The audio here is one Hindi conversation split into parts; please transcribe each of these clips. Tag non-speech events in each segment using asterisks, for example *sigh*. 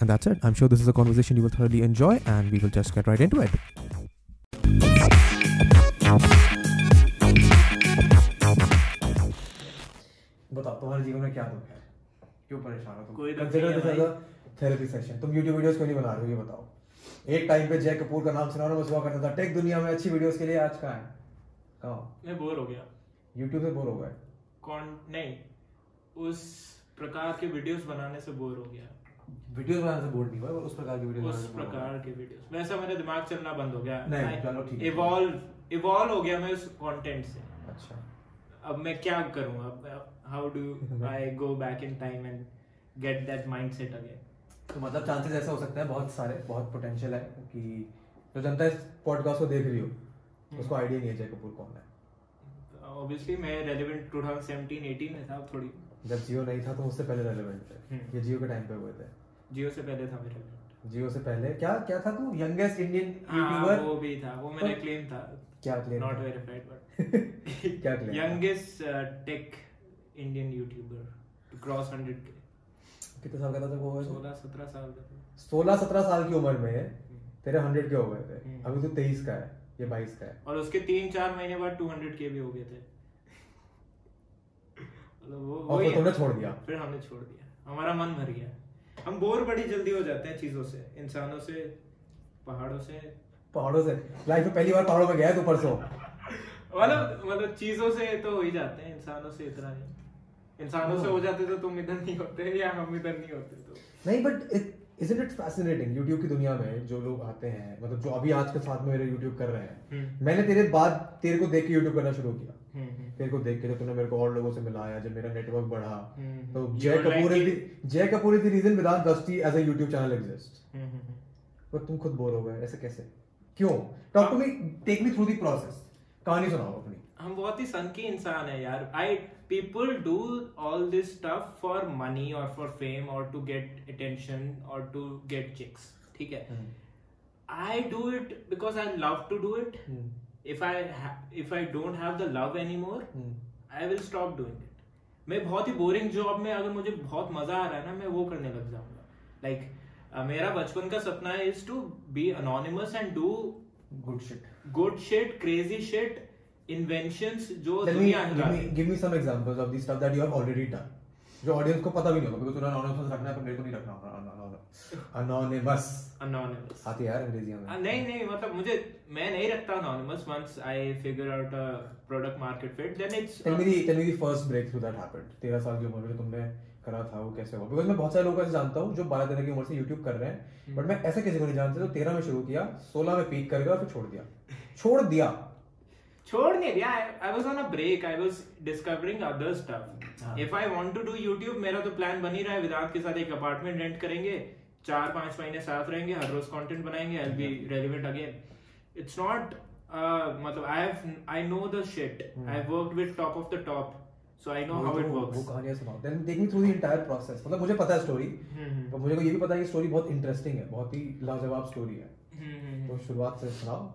And that's it. I'm sure this is a conversation you will thoroughly enjoy, and we will just get right into it. बताओ तुम्हारे जीवन में क्या दुख है? क्यों परेशान हो तुम? कोई दुख कंसीडर नहीं है this as a therapy session तुम YouTube वीडियोस क्यों नहीं बना रहे हो ये बताओ? एक टाइम पे जय कपूर का नाम सुना बस हुआ करता था। टेक दुनिया में अच्छी वीडियोस के लिए आज कहाँ है कहाँ? मैं बोर हो गया। YouTube से बोर हो गए। कौन? नहीं उस प्रकार के वीडियोस बनाने से बोर हो गया। वीडियोस बनाने से बोर नहीं हुआ उस प्रकार की वीडियोस उस प्रकार के वीडियोस। वैसा मेरा दिमाग चलना बंद हो गया। नहीं, चलो ठीक है। इवॉल्व इवॉल्व हो गया मैं उस कंटेंट से। अच्छा। अब मैं क्या करूँ? अब how do I go back in time and get that mindset again तो मतलब चांसेस ऐसा हो सकता है बहुत सारे बहुत पोटेंशियल है कि जो जनता इस पॉडकास्ट को देख रही हो उसको आइडिया नहीं है जय कपूर कौन है ऑब्वियसली मैं रेलेवेंट 2017 18 में था थोड़ी जब जियो नहीं था तो उससे पहले रेलेवेंट थे। हम्म। ये जियो के टाइम पे हुए थे। जियो से पहले था मेरा जियो से पहले? क्या क्या था तू? यंगेस्ट इंडियन यूट्यूबर वो भी था वो मेरा क्लेम था। क्या claim नॉट वेरीफाइड बट क्या था? youngest uh, tech Indian YouTuber to cross 100k. कितने साल का था जब वो 16 17 साल का था। सोलह सत्रह साल की उम्र में तेरे हंड्रेड के हो गए थे। हम्म। अभी तू तेईस का है ये बाईस का है। और उसके तीन चार महीने बाद 200k भी हो गए थे। *laughs* मतलब वो फिर तुमने छोड़ दिया। फिर हमने छोड़ दिया। हमारा मन भर गया। हम बोर बड़ी जल्दी हो जाते हैं चीज़ों से इंसानों से पहाड़ों से। पहाड़ों से? लाइफ में पहली बार पहाड़ों में गया है तू परसों। मतलब मतलब चीज़ों से तो हो ही जाते हैं इंसानों से इतना नहीं। इंसानों से हो जाते तो तुम इधर नहीं होते या हम इधर नहीं होते तो। नहीं but isn't it fascinating? YouTube की दुनिया में जो लोग आते हैं मतलब जो अभी आज के साथ में मेरे YouTube कर रहे हैं हम्म। मैंने तेरे बाद तेरे को देख के YouTube करना शुरू किया। तेरे को देख के जब तूने मेरे को और लोगों से मिलाया जब मेरा नेटवर्क बढ़ा। हम्म। तो Jay Kapoor is Jay Kapoor is the reason without दस्ती as a YouTube channel exist hmm, hmm, hmm. पर तुम खुद बोर हो गए ऐसे कैसे? क्यों? Talk to me take me through the process कहानी सुनाओ अपनी। हम बहुत ही सन की इंसान है यार। I people do all this stuff for money और फॉर फेम और टू गेट अटेंशन और टू गेट चिक्स ठीक है? I do it because I love to do it if I ha- if I don't have the love anymore, I will stop doing it. मैं बहुत ही बोरिंग जॉब में अगर मुझे बहुत मज़ा आ रहा है ना मैं वो करने लग जाऊँगा लाइक like, मेरा बचपन का सपना है is to be anonymous and do good shit good shit crazy shit inventions जो Tell me, दुनिया give me, give me some examples of the stuff that you have already done. जो ऑडियंस को पता भी नहीं होगा बिकॉज़ तूने anonymous रखना है पर मेरे को नहीं रखना anonymous Anonymous. आती है यार अंग्रेज़ी में नहीं नहीं मतलब मुझे मैं नहीं रखता anonymous once I figure out a product market fit then it's tell me tell me the first breakthrough that happened 13 साल की उम्र में तुमने करा था वो कैसे हुआ? बिकॉज़ मैं बहुत सारे लोगों को ऐसे जानता हूँ जो 12 13 की उम्र से YouTube कर रहे हैं बट मैं ऐसे किसी को नहीं जानता जो 13 में शुरू किया 16 में पीक कर गया और फिर छोड़ दिया। छोड़ दिया। छोड़ नहीं दिया। I was on a break I was discovering other stuff. If I want to do YouTube मेरा तो प्लान बन ही रहा है। वेदांत के साथ एक अपार्टमेंट रेंट करेंगे। चार पाँच महीने साथ रहेंगे। हर रोज कंटेंट बनाएँगे। I be relevant again it's not मतलब I have I know the shit I have worked with top of the top so I know how it तो- वो वर्क्स कहानियाँ सुनाओ। Then take me through the entire process मतलब मुझे पता है स्टोरी हम्म, पर मुझे को ये भी पता है कि स्टोरी बहुत इंटरेस्टिंग है। बहुत ही लाजवाब स्टोरी है। तो शुरुआत से सुनाओ।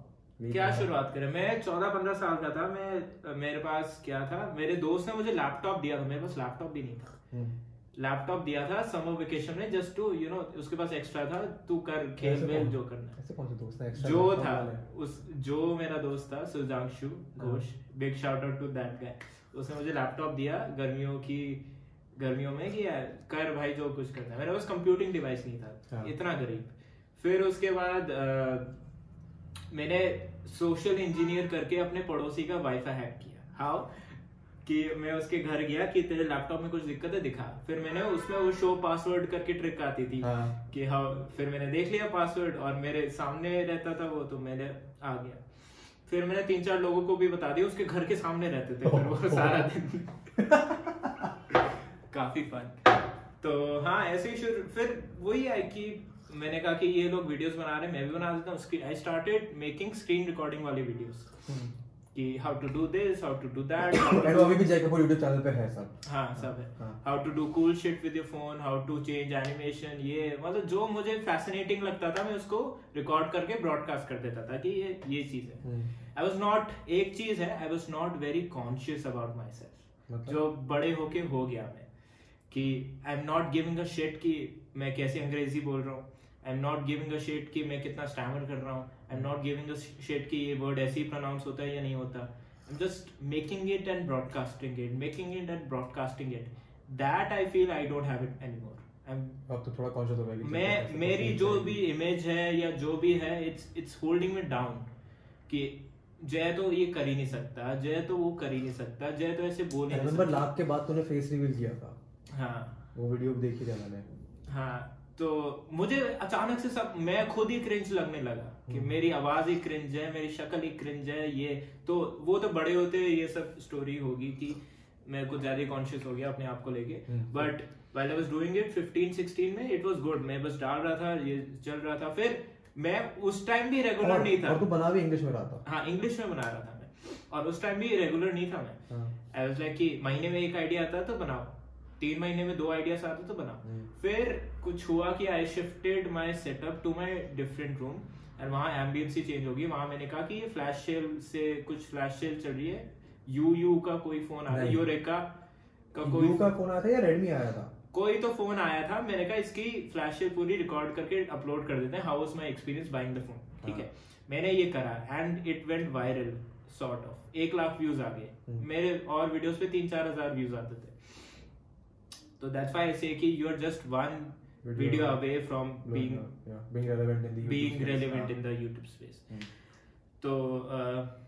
क्या शुरुआत करें? मैं चौदह पंद्रह साल का था मैं मेरे पास क्या था? मेरे दोस्त ने मुझे लैपटॉप दिया था मेरे पास लैपटॉप भी नहीं था। हम्म। लैपटॉप दिया था समर वेकेशन में जस्ट टू यू नो उसके पास एक्स्ट्रा था तू कर खेल वेल जो करना ऐसे कौन से दोस्त extra जो था उस जो मेरा दोस्त था Sujanshu Ghosh big shout out to that guy उसने मुझे लैपटॉप दिया गर्मियों की गर्मियों में कि यार, कर भाई जो कुछ करना है। मेरे पास कंप्यूटिंग डिवाइस नहीं था। हाँ। इतना गरीब। फिर उसके बाद मैंने सोशल इंजीनियर करके अपने पड़ोसी का वाईफाई हैक किया। हाउ कि मैं उसके घर गया कि तेरे लैपटॉप में कुछ दिक्कत है दिखा। फिर मैंने उसमें वो शो पासवर्ड करके ट्रिक आती थी हाँ। कि हाँ फिर मैंने देख लिया पासवर्ड और मेरे सामने रहता था वो तो मैंने आ गया। फिर मैंने तीन चार लोगों को भी बता दिया उसके घर के सामने रहते थे फिर वो सारा दिन। काफ़ी फन तो हाँ ऐसे ही शुरू फिर वही है कि मैंने कहा कि ये लोग वीडियोस बना रहे हैं मैं भी बना देता हूँ। I started making screen recording वाली वीडियोस कि how to do this how to do that and अभी भी जय कपूर YouTube चैनल पे है सब। हाँ सब है। How to do cool shit with your phone how to change animation ये मतलब जो मुझे फैसिनेटिंग लगता था मैं उसको रिकॉर्ड करके ब्रॉडकास्ट कर देता था कि ये ये चीज़ है। हम्म। आई वाज नॉट एक चीज़ है I was not very conscious about myself? जो बड़े होके हो गया मैं। कि I am not giving a shit कि मैं कैसे अंग्रेज़ी बोल रहा हूँ। I am not giving a shit कि मैं कितना स्टैमर कर रहा हूँ. I am not giving a shit कि ये वर्ड ऐसे ही प्रोनाउंस होता है या नहीं होता. I am just making it and broadcasting it making it and broadcasting it that I feel I don't have it anymore I am अब तो थोड़ा कॉन्शियस हो गया मैं मेरी जो भी इमेज है या जो भी है it's it's holding me down कि जय तो ये कर ही नहीं सकता जय तो वो कर ही नहीं सकता जय तो ऐसे बोल नहीं सकता। लाख के बाद तूने फेस रिवील किया था। हाँ। वो वीडियो देखी थी मैंने। हाँ। तो मुझे अचानक से सब मैं खुद ही क्रिंज लगने लगा कि हम्म। मेरी आवाज़ ही क्रिंज है मेरी शक्ल ही क्रिंज है ये। तो वो तो बड़े होते ये सब स्टोरी होगी कि मैं कुछ ज़्यादा कॉन्शियस हो गया अपने आप को लेके। But while I was doing it 15 16 में इट वाज गुड मैं बस डाल रहा था ये चल रहा था। फिर मैं उस टाइम भी रेगुलर नहीं था। और तू बना भी इंग्लिश में रहा था। हाँ इंग्लिश में बना रहा था मैं। और उस टाइम भी रेगुलर नहीं था मैं। आई वाज लाइक कि महीने में एक आइडिया आता है तो बनाओ। तीन महीने में दो आइडियाज़ आते तो बनाओ। हम्म। फिर कुछ हुआ कि I shifted my setup to my different room and वहाँ एम्बियंस ही चेंज होगी। वहाँ मैंने कहा कि ये फ्लैश सेल से कुछ फ्लैश सेल चल रही है। यू यू का कोई फ़ोन आया नहीं। यूरेका का कोई यू का फ़ोन आया था या रेडमी आया था? कोई तो फ़ोन आया था। मैंने कहा इसकी फ्लैश सेल पूरी रिकॉर्ड करके अपलोड कर देते हैं। How was my experience buying the phone ठीक है। हाँ। मैंने ये करा and it went viral sort of एक लाख व्यूज़ आ गए। हम्म। मेरे और वीडियोस पे तीन चार हज़ार व्यूज़ आते थे। तो दैट्स व्हाई आई से कि you are just one Video- video away from being yeah, being relevant in the YouTube being space. relevant हाँ। in the YouTube space. हम्म। तो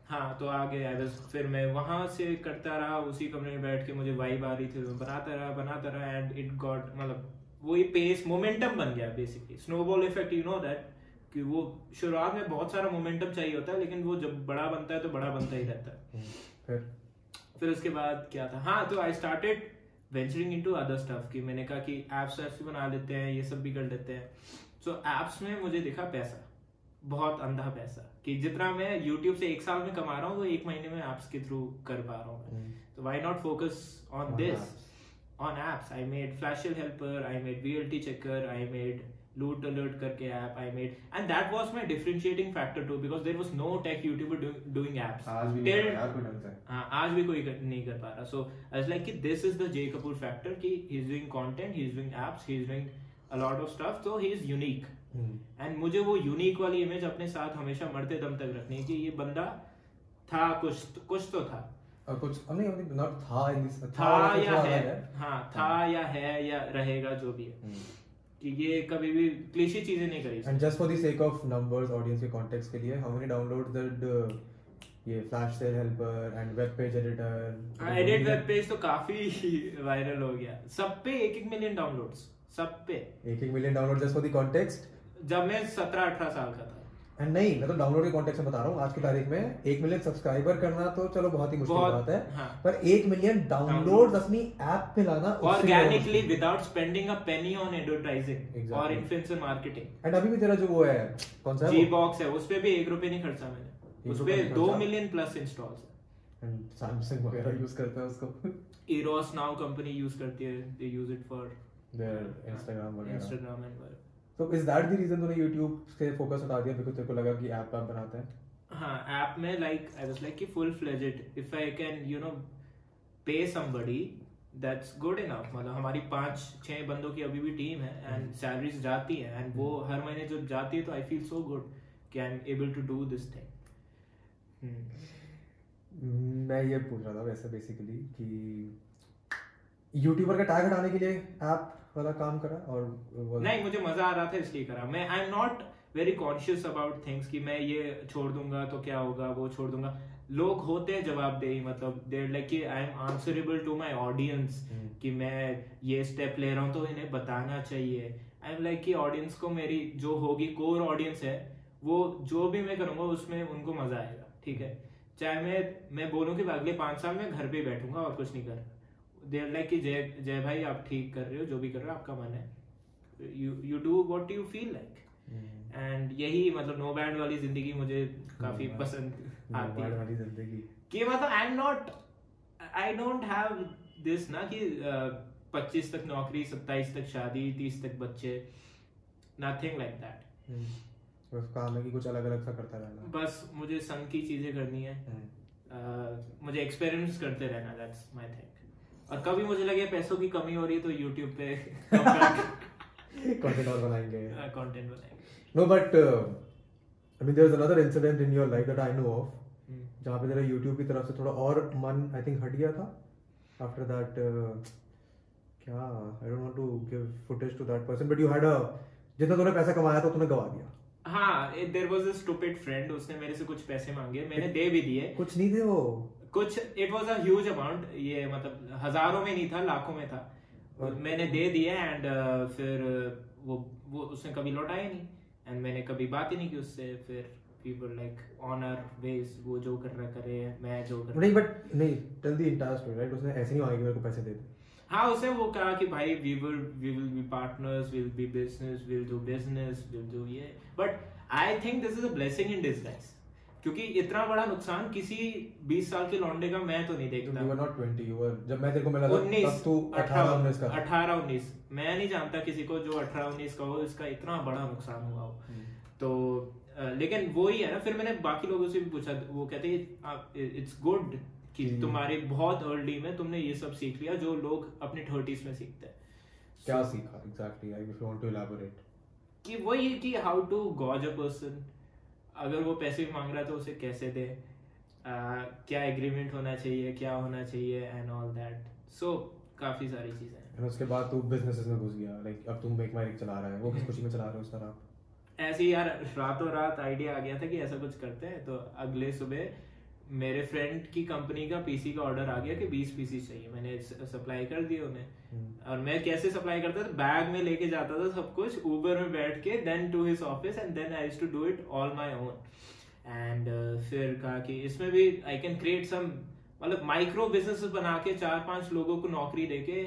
हाँ तो आगे आई वाज फिर मैं वहाँ से करता रहा उसी कमरे में बैठ के मुझे वाइब आ रही थी तो बनाता रहा बनाता रहा एंड इट गॉट मतलब वही पेस मोमेंटम बन गया basically snowball effect you know that कि वो शुरुआत में बहुत सारा मोमेंटम चाहिए होता है लेकिन वो जब बड़ा बनता है तो बड़ा बनता ही रहता है हम्म, फिर फिर उसके बाद क्या था हाँ तो I started venturing into other stuff की मैंने कहा कि एप्स वैप्स भी बना लेते हैं ये सब भी कर लेते हैं। सो so, एप्स में मुझे दिखा पैसा बहुत अंधा पैसा कि जितना मैं यूट्यूब से एक साल में कमा रहा हूँ वो एक महीने में एप्स के थ्रू कर पा रहा हूँ हम्म, तो why not focus on On this on apps. I made flashill helper i made vlt checker i made loot alert करके app i made. And that was my differentiating factor too because there was no tech youtuber do, doing apps. आज भी नहीं Till- है हाँ आज भी कोई कर, नहीं कर पा रहा। सो आई वाज लाइक कि this is the J Kapoor factor कि he he is doing apps he is doing a lot of stuff तो ही इज़ यूनिक हम्म, एंड मुझे वो यूनिक वाली इमेज अपने साथ हमेशा मरते दम तक रखनी है कि ये बंदा था कुछ कुछ तो था। और कुछ नहीं अब नॉट था in this- था या है। हाँ। था या है या रहेगा जो भी है। हम्म। कि ये कभी भी क्लेशी चीज़ें नहीं करी and just for the sake of numbers audience के कॉन्टेक्स्ट के लिए हाउ मेनी डाउनलोड्स दैट ये flash sale helper and web page editor edit web page तो काफ़ी *laughs* वायरल हो गया। सब पे एक एक मिलियन डाउनलोड्स सब पे। एक एक million download just for the context जब मैं सत्रह अठारह साल का था। एंड नहीं मैं तो डाउनलोड के कॉन्टेक्स्ट में बता रहा हूँ आज की तारीख में एक मिलियन सब्सक्राइबर करना तो चलो बहुत ही मुश्किल बात है। हाँ। पर एक मिलियन डाउनलोड अपनी ऐप पे लाना organically without spending a penny on advertising और इन्फ्लुएंसर मार्केटिंग एंड अभी भी तेरा जो वो है कौन सा जी बॉक्स है उस पे भी एक रुपए नहीं खर्चा मैंने। उस रुपए पे दो मिलियन प्लस इंस्टॉल्स है। सैमसंग वगैरह यूज़ करते हैं उसको। इरोस नाउ कंपनी यूज़ करती है they use it for their Instagram वगैरह। इंस्टाग्राम एंड तो इज़ दैट द रीजन तूने YouTube से फोकस हटा दिया? बिकॉज़ तेरे को लगा कि ऐप आप बनाते हैं। हाँ ऐप में लाइक आई वाज लाइक कि full fledged if I can you know pay somebody that's good enough मतलब हमारी पाँच छह बंदों की अभी भी टीम है एंड सैलरीज जाती है एंड वो हर महीने जब जाती है तो आई फील सो गुड कि I am able to do this thing मैं ये पूछ रहा था वैसे बेसिकली कि यूट्यूबर का टैग हटाने के लिए ऐप वाला काम करा और नहीं मुझे मज़ा आ रहा था इसलिए करा। मैं I am not very conscious about things कि मैं ये छोड़ दूँगा तो क्या होगा वो छोड़ दूँगा। लोग होते हैं जवाबदेही मतलब देर लाइक कि I am answerable to my audience. कि मैं ये स्टेप ले रहा हूँ तो इन्हें बताना चाहिए। आई एम लाइक कि ऑडियंस को मेरी जो होगी कोर ऑडियंस है वो जो भी मैं करूँगा उसमें उनको मज़ा आएगा ठीक है? चाहे मैं मैं बोलूँ कि अगले पाँच साल में घर पे बैठूँगा और कुछ नहीं कर देर लाइक कि जय जय भाई आप ठीक कर रहे हो जो भी कर रहे हो आपका मन है। You you do what you feel like and यही मतलब नो बैंड वाली ज़िंदगी मुझे काफ़ी No पसंद आती वाली है। वाली ज़िंदगी। कि मतलब I am not I don't have this ना कि पच्चीस तक नौकरी सत्ताईस तक शादी तीस तक बच्चे नथिंग लाइक दैट। बस काम है कि कुछ अलग अलग सा करता रहना। बस मुझे संग की चीज़ें करनी है। Uh, मुझे एक्सपेरिमेंट्स करते रहना दैट्स माय थिंग और कभी मुझे लगे पैसों की कमी हो रही है तो यूट्यूब पे *laughs* कंटेंट और बनाएँगे। कंटेंट बनाएँगे। No but I mean there is another incident in your life that I know of. जहाँ पे तेरा यूट्यूब की तरफ़ से थोड़ा और मन आई थिंक हट गया था। आफ्टर दैट क्या? I don't want to give footage to that person but you had a जितना तूने पैसा कमाया था तूने गवा दिया। हाँ there was a stupid friend उसने मेरे से कुछ पैसे मांगे। मैंने दे भी दिए। कुछ नहीं थे वो। कुछ it was a huge amount ये मतलब हज़ारों में नहीं था लाखों में था। और- मैंने दे दिए एंड uh, फिर uh, वो वो उसने कभी लौटाया नहीं। एंड मैंने कभी बात ही नहीं की उससे। फिर पीपल लाइक ऑनर बेस वो जो कर रहा करे मैं जो कर नहीं बट नहीं tell the entire story right उसने ऐसे नहीं कि मेरे को पैसे दे दे। हाँ उसने वो कहा कि भाई we will we will be partners will be business will do business will do ये। But I think this is a blessing in disguise क्योंकि इतना बड़ा नुकसान किसी 20 साल के लौंडे का मैं तो नहीं यू देखता नॉट 20 यू वर जब मैं तेरे को मिला था तब तू 18 19 का था। अठारह उन्नीस मैं नहीं जानता किसी को जो अठारह उन्नीस का हो इसका इतना बड़ा नुकसान हुआ हो हम्म। तो लेकिन वो ही है ना फिर मैंने बाकी लोगों से भी पूछा वो कहते इट्स गुड कि हम्म। तुम्हारे बहुत अर्ली में तुमने ये सब सीख लिया जो लोग अपने थर्टीज में सीखते हैं क्या सीखा exactly I want to elaborate कि वही है कि how to gauge a person अगर वो पैसे मांग रहा है तो उसे कैसे दे? uh, क्या एग्रीमेंट होना चाहिए? क्या होना चाहिए? एंड ऑल दैट सो काफ़ी सारी चीज़ें हैं। उसके बाद तू बिज़नेस में घुस गया। लाइक अब तुम मेक माई चला रहा है। वो किस खुशी में चला रहे हो उस तरह? ऐसे ही यार रातों रात आइडिया आ गया था कि ऐसा कुछ करते हैं तो अगले सुबह मेरे फ्रेंड की कंपनी का पीसी का ऑर्डर आ गया कि 20 पीसी चाहिए। मैंने सप्लाई कर दिए उन्हें। और मैं कैसे सप्लाई करता था? बैग में लेके जाता था सब कुछ ऊबर में बैठ के then to his office and then I to do it all my own and फिर कहा कि इसमें भी आई कैन क्रिएट सम मतलब माइक्रो बिज़नेस बना के चार पाँच लोगों को नौकरी देके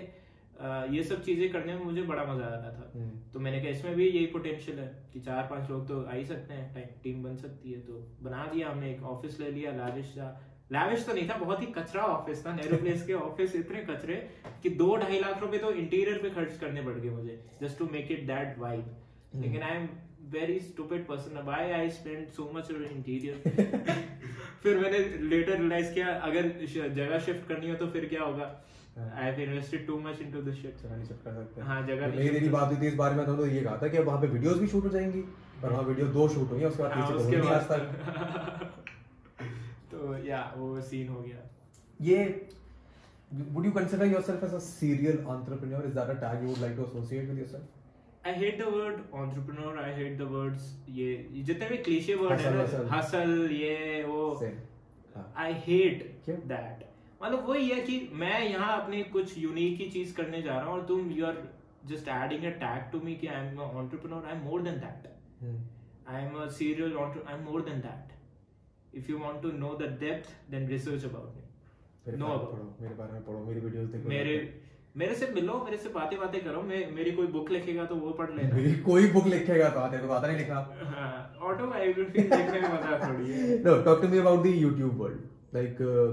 ये सब चीज़ें करने में मुझे बड़ा मज़ा आ रहा था। हम्म। तो मैंने कहा इसमें भी यही पोटेंशियल है कि चार पाँच लोग तो आ ही सकते हैं टीम बन सकती है। तो बना दिया हमने एक ऑफ़िस ले लिया लाविश था। लाविश तो नहीं था बहुत ही कचरा ऑफ़िस था नेहरू प्लेस के ऑफ़िस इतने कचरे कि दो ढाई लाख रुपए तो इंटीरियर पे खर्च करने पड़ गए मुझे just to make it that vibe लेकिन I am very stupid person why I spend so much interior फिर मैंने लेटर रियलाइज़ किया अगर जगह शिफ्ट करनी हो तो फिर क्या होगा? I have invested too much into this shit जगह नहीं शिफ्ट सकते हाँ, जगह मेरी तेरी बात हुई थी इस बारे में तो ये कहा था कि वहाँ पे वीडियोस भी शूट हो जाएँगी और वहाँ वीडियो दो शूट हुई उसके बाद हाँ, पीछे उसके बाद। तक। *laughs* तो या वो सीन हो गया। ये would you consider yourself as a serial entrepreneur? Is that a tag you would like to associate with yourself? I hate the word entrepreneur. I hate the words ये ये जितने भी क्लीशे वर्ड है ना हसल ये वो. आई हेट दैट मतलब वही है कि मैं यहाँ अपने कुछ यूनिक ही चीज़ करने जा रहा हूँ और तुम you are just adding a tag to me कि I am entrepreneur I am more than that hmm. I am a serial entrepreneur. I'm more than that. If you want to know the depth, then research about me. मेरे Know बारे में about पढ़ो मेरे बारे में पढ़ो मेरी वीडियोस देखो मेरे मेरे से मिलो मेरे से बातें बातें करो मैं मेरी कोई बुक लिखेगा तो वो पढ़ लेना मेरी कोई बुक लिखेगा तो आते तो आता नहीं लिखा ऑटोबायोग्राफी लिखने में मज़ा थोड़ी है no talk to me about the youtube world like uh,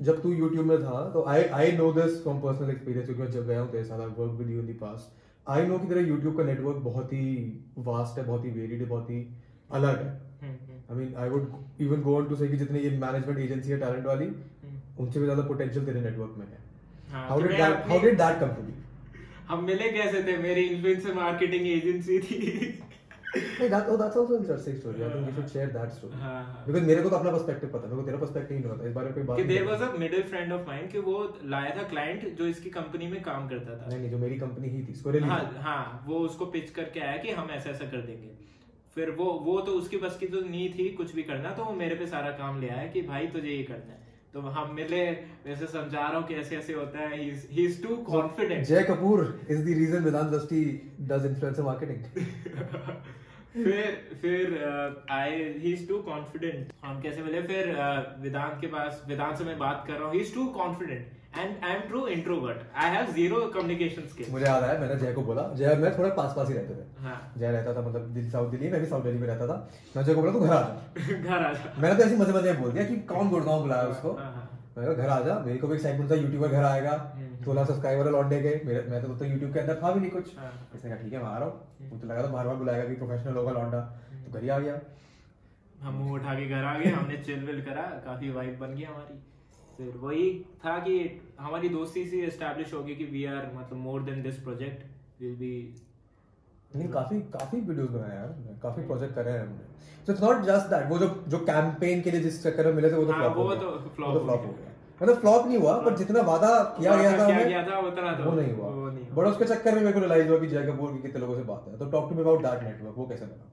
जब तू YouTube में था तो I I know this from personal experience क्योंकि मैं जब गया हूँ तेरे साथ I work with you in the past I know कि तेरा YouTube का नेटवर्क बहुत ही वास्ट है बहुत ही वेरिड है बहुत ही अलग है. I mean I would even go on to say कि जितने ये मैनेजमेंट एजेंसी है टैलेंट वाली हम्म। उनसे भी ज़्यादा पोटेंशियल तेरे नेटवर्क में है. How did that how did that come to be हम मिले कैसे थे? मेरी इन्फ्लुएंसर मार्केटिंग एजेंसी थी। Hey, that, oh, that's also interesting story. I think you should share that story. हाँ, हाँ। Because मेरे को तो अपना पर्सपेक्टिव पता है मेरे को तेरा पर्सपेक्टिव नहीं पता इस बारे में कोई बात कि करनी। Was a middle friend of mine कि वो लाया था क्लाइंट जो इसकी कंपनी में काम करता था नहीं नहीं जो मेरी कंपनी ही थी स्क्वायरली हाँ हाँ वो उसको पिच करके आया कि हम ऐसा ऐसा कर देंगे फिर वो वो तो उसकी बस की तो नहीं थी कुछ भी करना तो वो मेरे पे सारा काम ले आया कि भाई तुझे ये करना है तो हम मिले वैसे समझा रहा हूँ कि ऐसे ऐसे होता है ही is too confident Jay Kapoor is the reason Vedant Dusty does influencer marketing. *laughs* फिर फिर I he is too confident हम कैसे मिले? फिर uh, वेदांत के पास वेदांत से मैं बात कर रहा हूँ। He is too confident and I'm true introvert. I have zero communication skills. मुझे याद आया मैंने जय को बोला। जय मैं थोड़ा पास पास ही रहते थे। हाँ। जय रहता था मतलब दिल्ली साउथ दिल्ली मैं भी साउथ दिल्ली में रहता था। मैं जय को बोला तू घर आ जा। *laughs* घर आ जा। मैंने तो ऐसे मज़े मज़े बोल दिया कि कौन गुड़गांव बुलाया उसको? हाँ, हाँ। मैंने कहा घर आ जा मेरे को भी एक्साइटमेंट था यूट्यूबर घर आएगा। हम्म। सोलह सब्सक्राइबर लौटने के मेरे मैं तो, तो यूट्यूब के अंदर था भी नहीं कुछ। हाँ। इसने कहा ठीक है मैं आ रहा हूँ हम्म। मुझे लगा था बार बार बुलाएगा कि प्रोफेशनल होगा लौंडा। तो घर ही आ गया। हम मुँह उठा के घर आ गए हमने चिल विल करा काफ़ी वाइब बन गई हमारी। फिर वही था कि हमारी दोस्ती से एस्टैब्लिश होगी कि वी आर मतलब more than this project will be लेकिन काफ़ी काफ़ी वीडियोस बनाए यार काफ़ी प्रोजेक्ट करे हैं हमने। So it's not just that वो जो जो कैंपेन के लिए जिस चक्कर में मिले थे वो तो हाँ, फ्लॉप हो गया। तो वो तो फ्लॉप हो गया। मतलब फ्लॉप नहीं हुआ पर जितना वादा किया गया था किया हमें गया था उतना तो वो नहीं हुआ बट उसके चक्कर में मेरे को रियलाइज़ हुआ कि जय कपूर की कितने लोगों से बात है तो talk to me about that network वो कैसे बना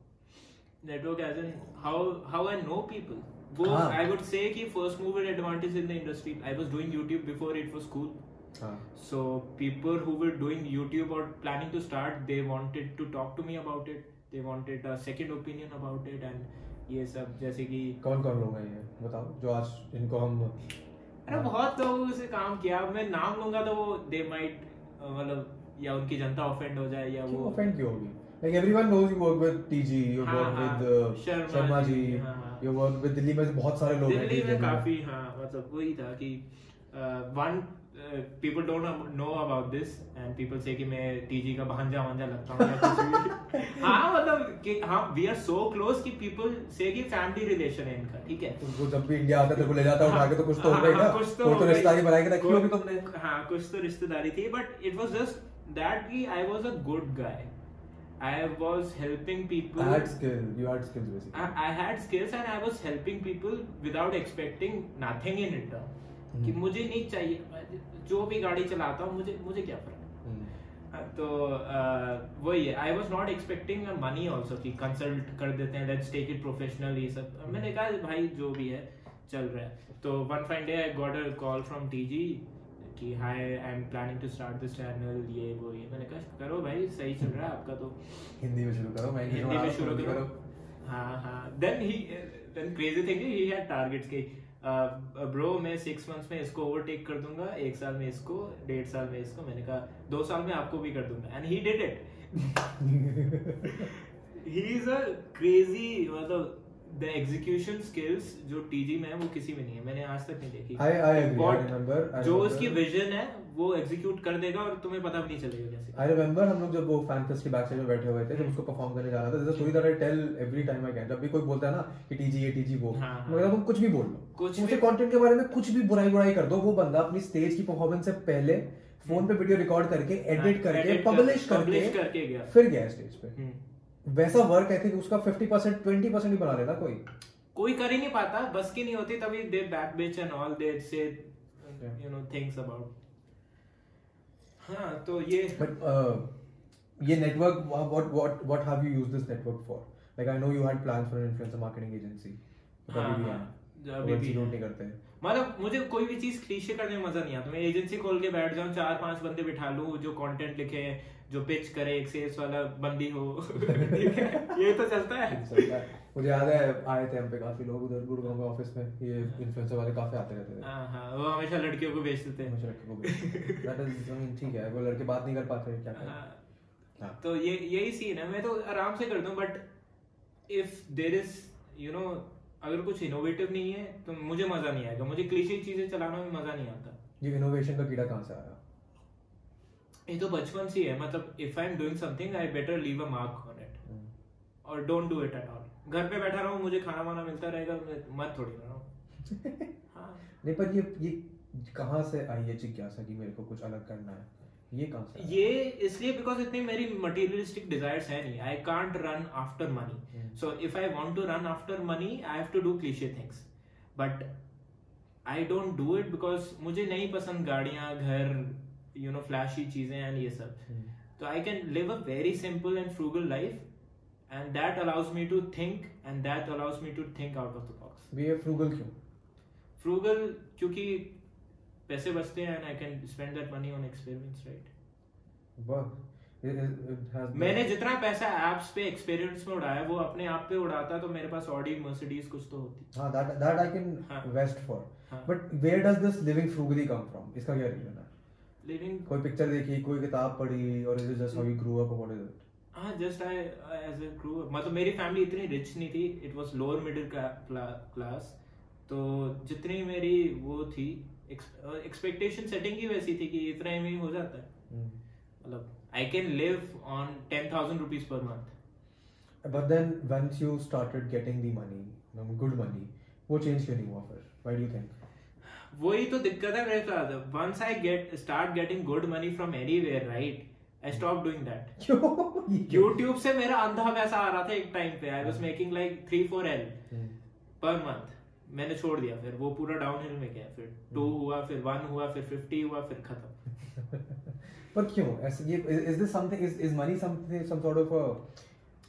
network as in how how I know people. वो हाँ. I would say कि first mover advantage in the industry. I was doing YouTube before it was cool. हाँ So people who were doing YouTube or planning to start, they wanted to talk to me about it. They wanted a second opinion about it and ये सब जैसे कि कौन कौन लोग हैं ये बताओ जो आज इनको हम अरे बहुत लोगों से काम किया। मैं नाम लूँगा तो वो दे माइट मतलब या उनकी जनता ऑफेंड हो जाए या वो ऑफेंड क्यों होगी? Like everyone knows you work with TG you हाँ, वर्क हाँ, विद शर्मा शर्मा जी, जी हाँ, हाँ। यू वर्क विद दिल्ली में बहुत सारे लोग हैं दिल्ली में काफ़ी हाँ मतलब वही था कि one people don't know about this and people say कि मैं टीजी का भांजा वांजा लगता हूँ *laughs* हाँ मतलब कि हाँ वी आर सो क्लोज कि पीपल से कि फैमिली रिलेशन है इनका ठीक है? वो जब भी इंडिया आता है तेरे ले जाता है उठा के तो कुछ तो हाँ, होगा ही ना। कुछ तो तो। रिश्तेदारी बनाएगी रखी होगी तुमने। हाँ कुछ तो रिश्तेदारी थी but it was just that कि I was a good guy I was helping I had skill. You had skills basically. I, I had skills and I was helping people without expecting nothing in return. कि हम्म। मुझे नहीं चाहिए जो भी गाड़ी चलाता हूँ मुझे मुझे क्या फ़र्क हम्म। हाँ, तो वही है I was not expecting money also कि कंसल्ट कर देते हैं लेट्स टेक इट प्रोफेशनल ये सब। मैंने कहा भाई जो भी है चल रहा है। तो one fine day I got a call from TG कि hi I am planning to start this channel ये वो ये। मैंने कहा करो भाई सही चल रहा है आपका तो। हिंदी में शुरू करो मैं हिंदी में शुरू करो। हाँ हाँ। Then he then crazy thing he had targets के ब्रो मैं सिक्स मंथ्स में इसको ओवरटेक कर दूँगा, एक साल में इसको, डेढ़ साल में इसको, मैंने कहा, दो साल में आपको भी कर दूँगा। And he did it he is a crazy मतलब द एग्जीक्यूशन स्किल्स जो टीजी में है वो किसी में नहीं है मैंने आज तक नहीं देखी I- I agree, I remember, I जो remember. उसकी विजन है वो एग्जीक्यूट कर देगा और तुम्हें पता भी नहीं चलेगा कैसे आई रिमेंबर हम लोग जब वो फ़ैन फेस्ट के बैक साइड में बैठे हुए थे जब हम्म। उसको परफॉर्म करने जा रहा था जैसे थोड़ी तरह tell every time I can जब भी कोई बोलता है ना कि टीजी ये टीजी वो हाँ, हाँ। मगर तुम कुछ भी बोल लो कुछ मुझे भी- कंटेंट के बारे में कुछ भी बुराई बुराई कर दो वो बंदा अपनी स्टेज की परफॉर्मेंस से पहले फ़ोन पे वीडियो रिकॉर्ड करके एडिट हाँ, करके पब्लिश करके करके फिर गया स्टेज पे हम्म। वैसा वर्क आई थिंक उसका 50% 20% भी बना लेना कोई कोई कर ही नहीं पाता बस की नहीं होती तभी they back bitch and all they say you know things about हाँ तो ये But uh, ये network, wha- what what what have you used this network for? Like I know you had plans for an influencer marketing agency. हाँ, अभी भी हाँ, है. अभी भी नहीं करते. मतलब मुझे कोई भी चीज़ क्लीशे करने में मज़ा नहीं आता मैं एजेंसी खोल के बैठ जाऊँ चार पाँच बंदे बिठा लूँ जो कंटेंट लिखे जो पिच करे एक सेल्स वाला बंदी हो। *laughs* *laughs* ये तो चलता है। मुझे याद है आए थे हम पे काफ़ी लोग उधर गुड़गांव के ऑफ़िस में। ये इन्फ्लुएंसर वाले काफ़ी आते रहते थे। हाँ हाँ वो हमेशा लड़कियों को बेचते थे। मुझे रखे को दैट इज़ *laughs* ठीक है वो लड़के बात नहीं कर पाते क्या हाँ, हाँ. तो ये यही सीन है। मैं तो आराम से कर दूँ but if there is you know अगर कुछ इनोवेटिव नहीं है तो मुझे मज़ा नहीं आएगा। मुझे क्लीशे चीज़ें चलाना में मज़ा नहीं आता। ये इनोवेशन का कीड़ा कहाँ से आया ये तो बचपन से है मतलब if I am doing something I better leave a mark on it. और don't do it at all घर पे बैठा रहूँ मुझे खाना वाना मिलता रहेगा मत थोड़ी रहा. *laughs* हाँ। नहीं पर ये ये कहाँ से आई ये जिज्ञासा कि मेरे को कुछ अलग करना है? ये कहाँ से ये इसलिए बिकॉज़ इतनी मेरी मटेरियलिस्टिक डिजायर्स है नहीं. I can't run after money. So if I want to run after money I have to do cliche things but I don't do it because मुझे नहीं पसंद गाड़ियाँ घर यू नो फ्लैशी चीज़ें एंड ये सब. तो I can live a very simple and frugal life and that allows me to think and that allows me to think out of the box भी फ्रूगल क्यों फ्रूगल क्योंकि पैसे बचते हैं and I can spend that money on experiments right मैंने जितना पैसा एप्स पे एक्सपीरियंस में उड़ाया वो अपने आप पे उड़ाता तो मेरे पास ऑडी मर्सिडीज कुछ तो होती। हाँ I can हाँ. vest for. हाँ. but where does this living frugally come from? इसका क्या रीजन है? लिविंग कोई पिक्चर देखी कोई किताब पढ़ी और is just how you grew up what is it हाँ just I as a crew मतलब मेरी फैमिली इतनी रिच नहीं थी it was lower middle class तो जितनी मेरी वो थी एक्सपेक्टेशन सेटिंग ही वैसी थी कि इतना में ही हो जाता है मतलब I can live on ten thousand rupees per month then once you started getting the money, um, good money, वो change क्यों नहीं हुआ फिर? Why do you think? वही तो दिक्कत है मेरे साथ। Once I get start getting good money from anywhere right I stop doing that? YouTube से मेरा अंधा पैसा आ रहा था एक टाइम पे। I was making like three four L hmm, per month मैंने छोड़ दिया फिर वो पूरा डाउन हिल में गया। फिर टू हुआ फिर वन हुआ फिर फिफ्टी हुआ फिर खत्म। *laughs* पर क्यों? ऐसे ये is this something is is money something some sort of a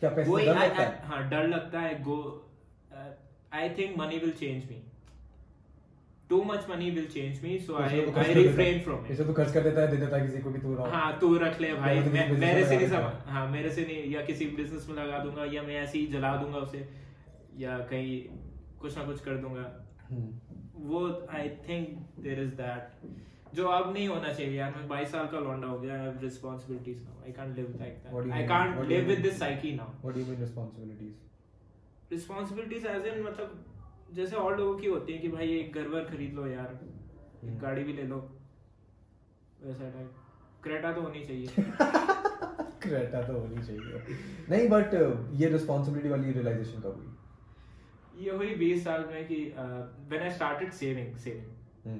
क्या पैसे डर लगता है? हाँ डर लगता है। Go I think money will change me too much money will change me so I refrain from it इसलिए तो खर्च कर देता है दे देता है किसी को कि तू रहा। हाँ तू रख ले भाई। तो मैं मेरे से नहीं देता हाँ मेरे से नहीं या किसी बिज़नेस में लगा दूँगा या मैं ऐसे ही जला दूँगा उसे या कहीं कुछ ना कुछ कर दूँगा। हम्म, वो I think there is that जो अब नहीं होना चाहिए यार मैं 22 साल का लौंडा हो गया I have responsibilities now I can't live like that I can't live with this psyche now What do you mean responsibilities? Responsibilities as in मतलब जैसे और लोगों की होती है कि भाई एक घर वर खरीद लो यार एक हम्म। गाड़ी भी ले लो। वैसा टाइप क्रेटा तो होनी चाहिए। *laughs* क्रेटा तो होनी चाहिए। नहीं बट ये रिस्पॉन्सिबिलिटी वाली रियलाइजेशन कब हुई? ये हुई 20 साल में कि when I started saving saving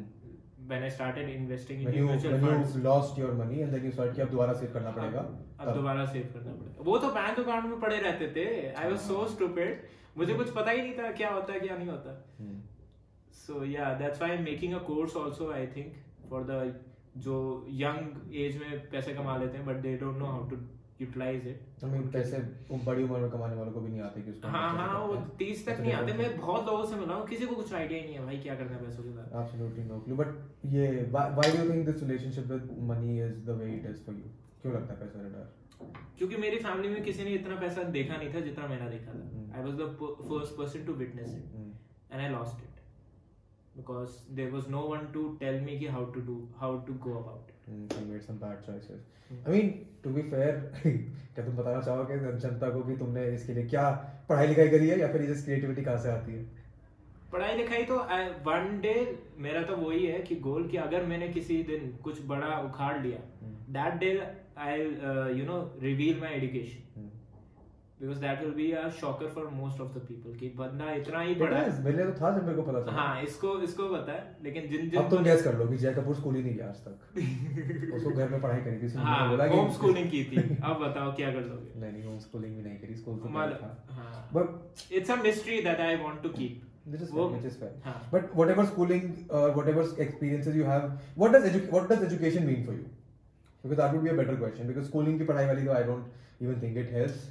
hmm, when I started when इन you mutual when funds you lost your money and then you started कि अब दोबारा सेव करना पड़ेगा? अब दोबारा सेव करना पड़ेगा। वो तो बैंक अकाउंट में पड़े रहते थे। आई वाज सो स्टूपिड मुझे कुछ पता ही नहीं था क्या होता है क्या नहीं होता। हम्म, सो या that's why I am making a course also I think for the जो यंग एज में पैसे कमा लेते हैं but they don't know how to utilize it I mean, पैसे वो बड़ी उम्र में कमाने वालों को भी नहीं आते कि उसको हाँ हाँ वो करते हैं। तीस तक It's a नहीं आते मैं. बहुत लोगों से मिला हूँ किसी को कुछ आइडिया ही नहीं है भाई क्या करना है पैसों के साथ Absolutely no clue. But ये why, why do you think this relationship with money is the way it is for you? क्यों लगता है पैसा डर? क्योंकि मेरी फैमिली में किसी ने इतना पैसा देखा नहीं था जितना मैंने देखा था हम्म। I was the first person to witness it Hmm. and I lost it because there was no one to tell me कि how to do how to go about it. Hmm, you made some bad choices. Hmm. I mean, to be fair, *laughs* क्या तुम बताना चाहोगे जनता को कि तुमने इसके लिए क्या पढ़ाई लिखाई करी है या फिर ये क्रिएटिविटी कहाँ से आती है? पढ़ाई लिखाई तो वन डे मेरा तो वही है कि गोल कि अगर मैंने किसी दिन कुछ बड़ा उखाड़ लिया. That day I you know reveal my education Hmm. Because that will be a shocker for most of the people कि बंदा इतना ही It पढ़ा is. है मेरे लिए तो था जब मेरे को पता चला हाँ इसको इसको पता है लेकिन जिन अब तुम जिन गैस कर लो कि जय कपूर स्कूल ही नहीं गया आज तक *laughs* उसको घर में पढ़ाई करी थी उसने हाँ बोला कि होम स्कूलिंग की थी *laughs* अब बताओ क्या कर लोगे नहीं नहीं होम स्कूलिंग भी नहीं करी स्कूल तो माल- था हाँ but it's a mystery that I want to keep which is वो- fair, which is fair. हाँ But whatever schooling, uh, whatever experiences you have, what does edu- what does education mean for you? Because that would be a better question. Because schooling की पढ़ाई वाली तो I don't even think it helps.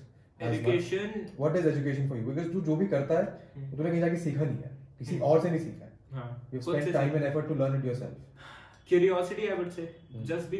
Education what is education for you because तू जो भी करता है hmm. तूने कहीं जाके सीखा नहीं है। किसी और से नहीं सीखा है। हाँ। You spend time and effort to learn it yourself curiosity I would say just be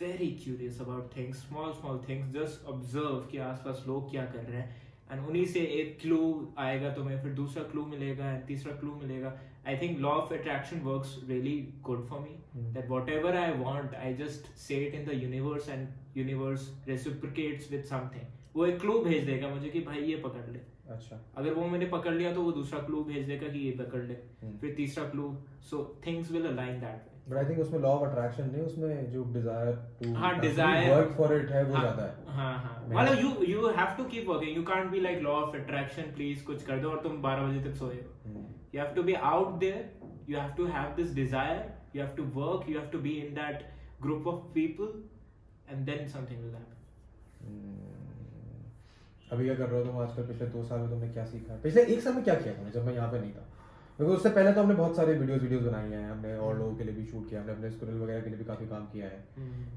very curious about things small small things just observe कि आसपास लोग क्या कर रहे हैं। एंड उन्हीं से एक क्लू आएगा तो मैं फिर दूसरा क्लू मिलेगा एंड तीसरा क्लू मिलेगा। I think law of attraction work really good for me that whatever I want I just set in the universe and universe reciprocates with something वो एक क्लू भेज देगा मुझे कि भाई ये पकड़ ले। अच्छा। अगर वो मैंने पकड़ लिया तो वो दूसरा क्लू भेज देगा कि ये पकड़ ले। हम्म। फिर तीसरा clue so things will align that but I think उसमें लॉ ऑफ़ अट्रैक्शन नहीं उसमें जो डिज़ायर टू हाँ डिज़ायर वर्क फॉर इट है वो हाँ, ज़्यादा है। हाँ हाँ। वाला you you have to keep working you can't be like law of attraction please कुछ कर दो और तुम 12 बजे तक सोए you have to be out there you have to have this desire you have to work you have to be in that group of people and then something will happen अभी क्या कर रहे हो तुम आजकल पिछले दो साल में तुमने क्या सीखा है? पिछले एक साल में क्या किया तुमने जब मैं यहाँ पे नहीं था? क्योंकि उससे पहले तो हमने बहुत सारे वीडियोस वीडियोस बनाई हैं हमने और लोगों के लिए भी शूट किया हमने अपने स्कूल वगैरह के लिए भी काफ़ी काम किया है।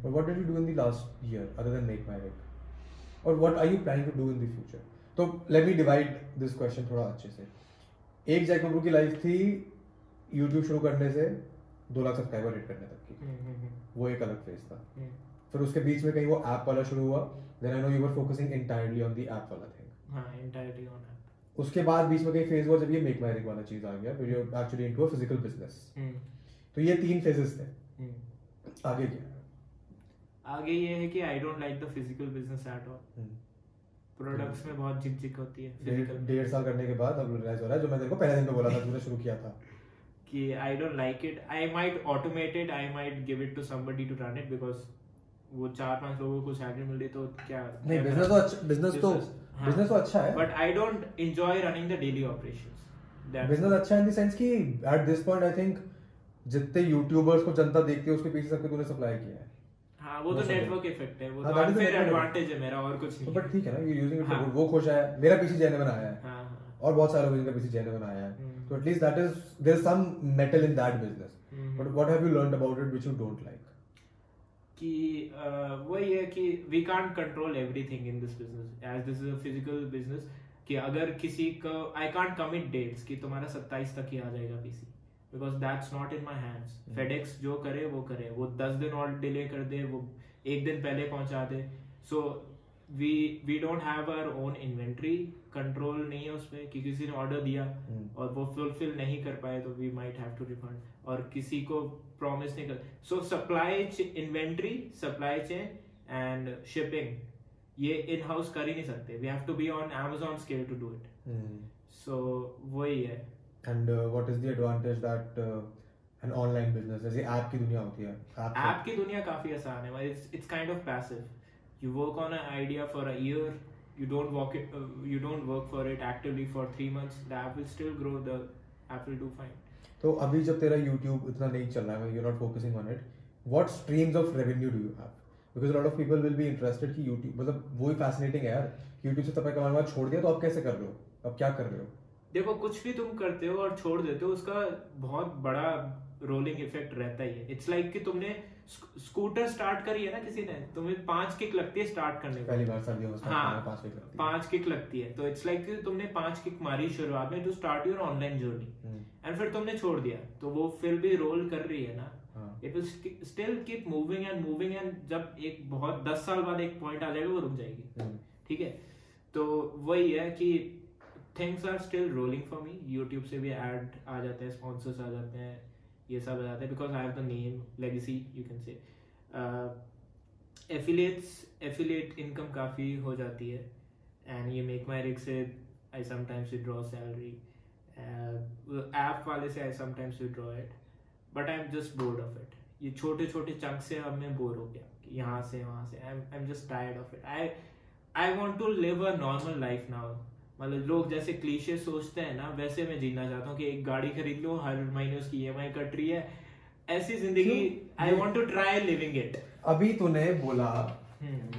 But what did you do in the last year other than make my rec और what are you planning to do in the future तो let me divide this question थोड़ा अच्छे से। एक जैक कपूर की लाइफ थी यूट्यूब शुरू करने से दो लाख सब्सक्राइबर हिट करने तक की। वो एक अलग फ़ेज़ था। फिर उसके बीच में कहीं वो ऐप वाला शुरू हुआ then I know you were focusing entirely on the app वाला थिंग हाँ entirely on app. उसके बाद बीच में कहीं फ़ेज़ हुआ जब ये मेक माई रिक वाला चीज़ आ गया फिर you actually into a physical business तो ये तीन फेजेस थे। हम्म। आगे क्या? आगे ये है कि I don't like the physical business at all. Products में बहुत झिक झिक होती है फ़िज़िकल डेढ़ साल करने के बाद अब रियलाइज़ हो रहा है जो मैं तेरे को पहले दिन पे बोला था तूने शुरू किया था। कि I don't like it I might automate it I might give it to somebody to run it because वो चार पाँच लोगों को सैलरी मिल रही तो क्या नहीं बिज़नेस तो अच्छा बिज़नेस तो बिज़नेस तो अच्छा है। But I don't enjoy running the daily operations business अच्छा इन द सेंस कि at this point I think जितने यूट्यूबर्स को जनता देखती है उसके पीछे सबके तूने सप्लाई किया है। हाँ वो तो. नेटवर्क इफ़ेक्ट है। वो हाँ, तो network एडवांटेज है मेरा और कुछ नहीं बट ठीक है ना यू यूजिंग इट हाँ। वो खुश है। मेरा पीछे जैने बनाया है। हाँ हाँ। और बहुत सारे लोग जिनका पीछे जैने बनाया है। तो at least that is there is some metal in that business. But what have you learned about it which you don't like कि uh, वही है कि we can't control everything in this business as this is a physical business कि अगर किसी को आई कांट कमिट डेट्स कि तुम्हारा 27 तक ही आ जाएगा PC because that's not in my hands. FedEx जो करे वो करे. वो 10 दिन और डिले कर दे वो एक दिन पहले पहुँचा दे. So we we don't have our own inventory control नहीं है उसमें कि किसी ने ऑर्डर दिया Hmm. और वो फुलफिल नहीं कर पाए तो we might have to refund और किसी को प्रॉमिस नहीं कर so supply inventory supply chain and shipping ये इन हाउस कर ही नहीं सकते we have to be on Amazon scale to do it so वही है। And what is the advantage that an online business जैसे ऐप की दुनिया होती है ऐप ऐप की दुनिया काफ़ी आसान है it's it's kind of passive you work on a idea for a year you don't work it uh, you don't work for it actively for 3 months the app will still grow the app will do fine. तो अभी जब तेरा YouTube इतना नहीं चल रहा है you not focusing on it what streams of revenue do you have because lot of people will be interested कि YouTube मतलब वो ही फैसिनेटिंग है यार YouTube से तब कमाने छोड़ दिया तो आप कैसे कर रहे हो? अब क्या कर रहे हो? देखो कुछ भी तुम करते हो और छोड़ देते हो उसका बहुत बड़ा रोलिंग इफ़ेक्ट रहता ही है। इट्स लाइक like कि तुमने स्कूटर स्टार्ट करी है ना किसी ने तुम्हें पाँच किक लगती है स्टार्ट करने पहली बार सर्दियों हाँ, पाँच week लगती है। पाँच किक लगती है। तो इट्स लाइक like तुमने पाँच किक मारी शुरुआत में to start your online journey and फिर तुमने छोड़ दिया। तो वो फिर भी रोल कर रही है ना। हाँ। It will still keep moving and moving and जब एक बहुत दस साल बाद एक पॉइंट आ जाएगा वो रुक जाएगी। हम्म, ठीक है? तो वही है कि things are still rolling for me YouTube से भी ऐड आ जाते हैं स्पॉन्सर्स आ जाते हैं ये सब आ जाते हैं। Because I have the name legacy you can say affiliates affiliate income काफ़ी हो जाती है। एंड ये मेक माई रिक से I sometimes withdraw salary app वाले से I sometimes withdraw it but I am just bored of it ये छोटे छोटे चंक से अब मैं बोर हो गया यहाँ से वहाँ से। I I am just tired of it I I want to live a normal life now मतलब लोग जैसे क्लीशे सोचते हैं ना वैसे मैं जीना चाहता हूँ कि एक गाड़ी खरीद लूँ हर महीने उसकी ई कट रही है। ऐसी ज़िंदगी I want to try living it अभी तूने बोला हम्म।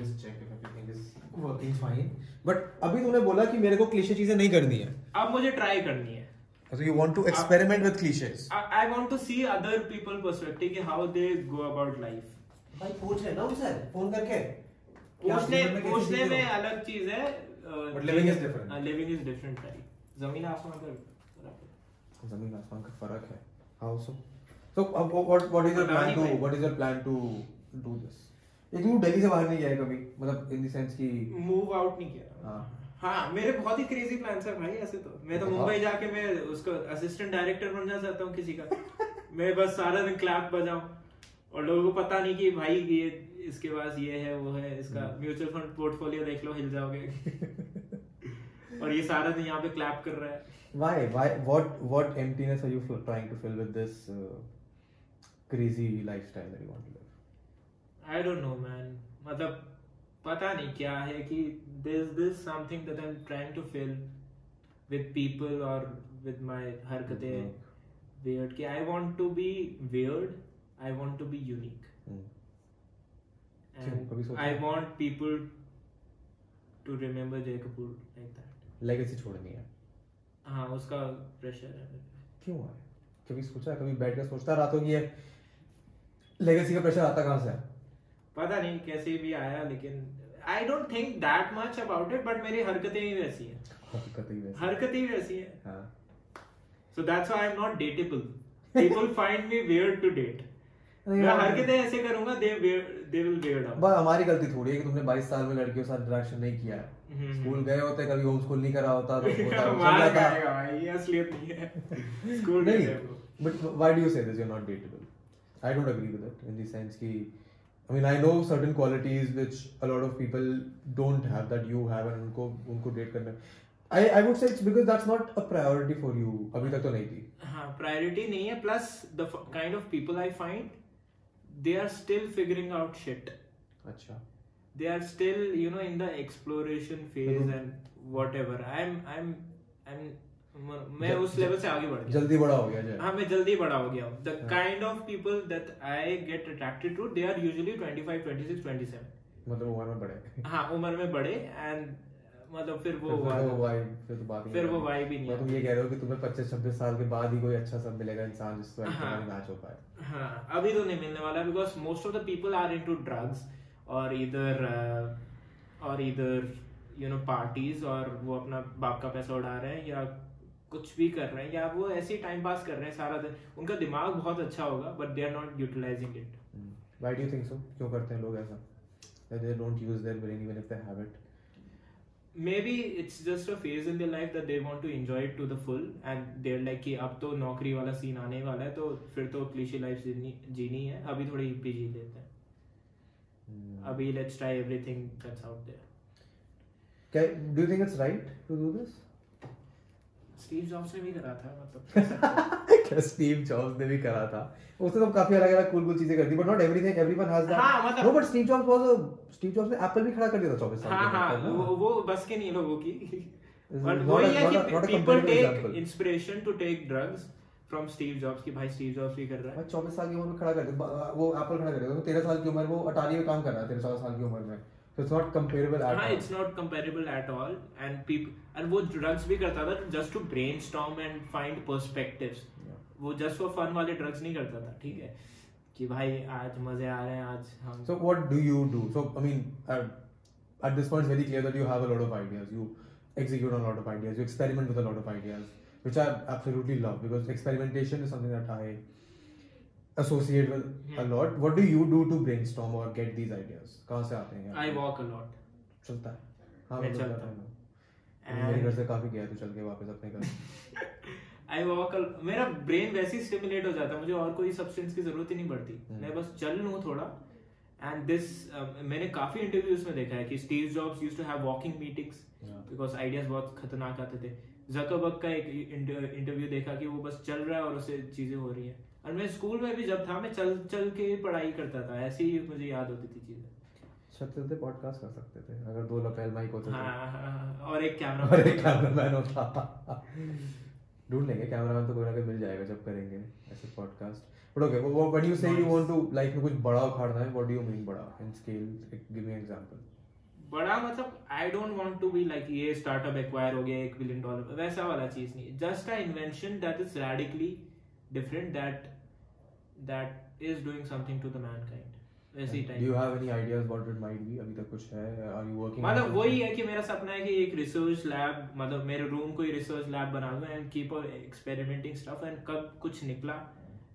fine. But अभी तूने बोला कि मेरे को क्लीशे चीज़ें नहीं करनी है। अब मुझे ट्राई करनी है। So you want to experiment with cliches. I want to see other people perspective कि how they go about life भाई पूछ लेना उनसे फ़ोन करके पूछने पूछने में? अलग चीज़ है But living is different. Living is different भाई ज़मीन आसमान का फ़र्क है। ज़मीन आसमान का फ़र्क है how so so what what is your plan नहीं to. What is your plan to do this एक तू दिल्ली से बाहर नहीं है कभी मतलब इन द सेंस कि मूव आउट नहीं किया हाँ। हाँ मेरे बहुत ही क्रेजी प्लान्स है भाई ऐसे तो। मैं तो मुंबई जाके मैं उसका असिस्टेंट डायरेक्टर बनना चाहता हूँ किसी का। *laughs* मैं बस सारा दिन क्लैप बजाऊं। और लोगों को पता नहीं कि भाई ये इसके पास ये है वो है इसका। म्यूचुअल फंड पोर्टफोलियो देख लो हिल जाओगे। और ये सारा दिन यहाँ पे क्लैप कर रहा है। Why? Why? What what emptiness are you f- trying to fill with this uh, crazy lifestyle that you want to live? I don't know man मतलब पता नहीं क्या है कि this this something that I am trying to fill with people और विद माय हरकतें weird कि I want to be weird I want to be unique. क्यों? and I want people to remember Jay Kapoor like that. Legacy छोड़नी है। हाँ उसका प्रेशर है। क्यों है? कभी सोचा कभी बैठ कर सोचता रातों की ये लेगेसी का प्रेशर आता कहाँ से पता नहीं कैसे भी आया लेकिन I don't think that much about it but मेरी हरकतें ही वैसी हैं। हरकतें ही। वैसी हैं। हाँ। So that's why I'm not dateable. People *laughs* find me weird to date. नहीं, मैं हरकतें ऐसे करूँगा they they will wear down बस हमारी गलती थोड़ी है कि तुमने 22 साल में लड़कियों के साथ इंटरेक्शन नहीं किया। है हम्म। स्कूल गए होते कभी होम स्कूल नहीं करा होता तो *laughs* होता चल मार खाएगा भाई ये असलियत नहीं है। *laughs* स्कूल नहीं है but why do you say this? You're not dateable. I don't agree with it in the sense कि I mean I know certain qualities which a lot of people don't have that you have and उनको उनको date करना I I would say it's because that's not a priority for you अभी तक तो नहीं थी हाँ प्रायोरिटी नहीं है plus the kind of people I find they are still figuring out shit अच्छा they are still you know in the exploration phase Mhm. and whatever i'm i'm i'm मैं उस लेवल से आगे बढ़ गया। जल्दी बड़ा हो गया हाँ मैं जल्दी बड़ा हो गया the. Kind of people that I get attracted to they are usually 25 26 27 मतलब उम्र में बड़े। हाँ उम्र में बड़े एंड मतलब फिर वो फिर वाला- तो फिर तो बात फिर वो vibe ही नहीं और तुम ये कह रहे हो कि तुम्हें 25 26 साल के बाद ही कोई अच्छा सब मिलेगा इंसान जिससे हाँ। मैच हो पाए। हाँ अभी तो नहीं मिलने वाला because most of the people are into drugs और इधर और इधर यू नो पार्टीज़ और वो अपना बाप का पैसा उड़ा रहे हैं या कुछ भी कर रहे हैं या वो ऐसे ही टाइम पास कर रहे हैं सारा दिन। उनका दिमाग बहुत अच्छा होगा but they are not utilising it why do you think so क्यों करते हैं लोग ऐसा? That they don't use their brain even if they have it. Maybe it's just a phase in their life that they want to enjoy it to the full and there like कि अब तो नौकरी वाला सीन आने वाला है तो फिर तो क्लीशी लाइफ जीनी जीनी है। अभी थोड़ी हिप्पी जी लेते हैं। Hmm. अभी let's try everything that's out there do you think it's right to do this? Steve Jobs ने भी करा था मतलब। *laughs* क्या स्टीव जॉब्स ने भी करा था? उसने तो काफ़ी अलग अलग कूल कूल चीज़ें कर दी but not everything everyone has that हाँ, मतलब- no but Steve Jobs was Steve Jobs ने एप्पल भी खड़ा कर दिया था 24 साल हाँ के हाँ? वो, वो बस के नहीं लोगों की। बट वही है कि people take inspiration to take drugs from Steve Jobs की भाई स्टीव जॉब्स भी कर रहा है। 24 साल की उम्र में खड़ा कर वो एप्पल खड़ा कर दिया था 13 साल की उम्र में वो अटारी में काम कर रहा है 13 साल की उम्र में। so it's not comparable at हाँ all it's not comparable at all and people and वो ड्रग्स भी करता था just to brainstorm and find perspectives वो जस्ट फॉर फन वाले ड्रग्स नहीं करता था ठीक है कि भाई आज मजे आ रहे हैं आज हम So what do you do? So I mean, at, at this point, it's very clear that you have a lot of ideas. You execute on a lot of ideas. You experiment with a lot of ideas, which I absolutely love because experimentation is something that I associate with a Hmm. lot. What do you do to brainstorm or get these ideas? कहाँ से आते हैं? आई वॉक अ लॉट चलता है. हाँ मैं मतलब चलता हूँ। मेरे घर से काफ़ी गया तू चल के वापस अपने घर. *laughs* आई वॉक मेरा ब्रेन वैसे ही स्टिमुलेट हो जाता है मुझे और कोई सब्सटेंस की ज़रूरत ही नहीं पड़ती हम्म। मैं बस चल लूँ थोड़ा एंड दिस मैंने काफ़ी इंटरव्यूज़ में देखा है कि Steve Jobs used to have walking meetings Yeah. Because ideas बहुत खतरनाक आते थे जकरबर्ग का एक इंटरव्यू देखा कि वो बस चल रहा है और उसे चीज़ें हो रही है और मैं स्कूल में भी जब था मैं चल चल के पढ़ाई करता था ऐसे ही मुझे याद होती थी चीज़ें। चलते पॉडकास्ट कर सकते थे अगर दो लपेल माइक होते हाँ तो. हाँ, हाँ, और एक कैमरा और एक कैमरामैन होता। ढूंढ लेंगे कैमरामैन तो कोई ना कोई मिल जाएगा जब करेंगे ऐसे podcast but okay what you say you want to life में कुछ बड़ा उखाड़ना है? व्हाट डू यू मीन बड़ा? In scale give me example बड़ा मतलब I don't want to be like ये स्टार्टअप एक्वायर हो गया एक बिलियन डॉलर वैसा वाला चीज़ नहीं। Just a invention that is radically different that that is doing something to the mankind वैसे ही do you time have any ideas what it might be अभी तक कुछ है? आर यू वर्किंग मतलब वही है कि मेरा सपना है कि एक रिसर्च लैब मतलब मेरे रूम को ही रिसर्च लैब बना दूँ and keep experimenting stuff and कब कुछ निकला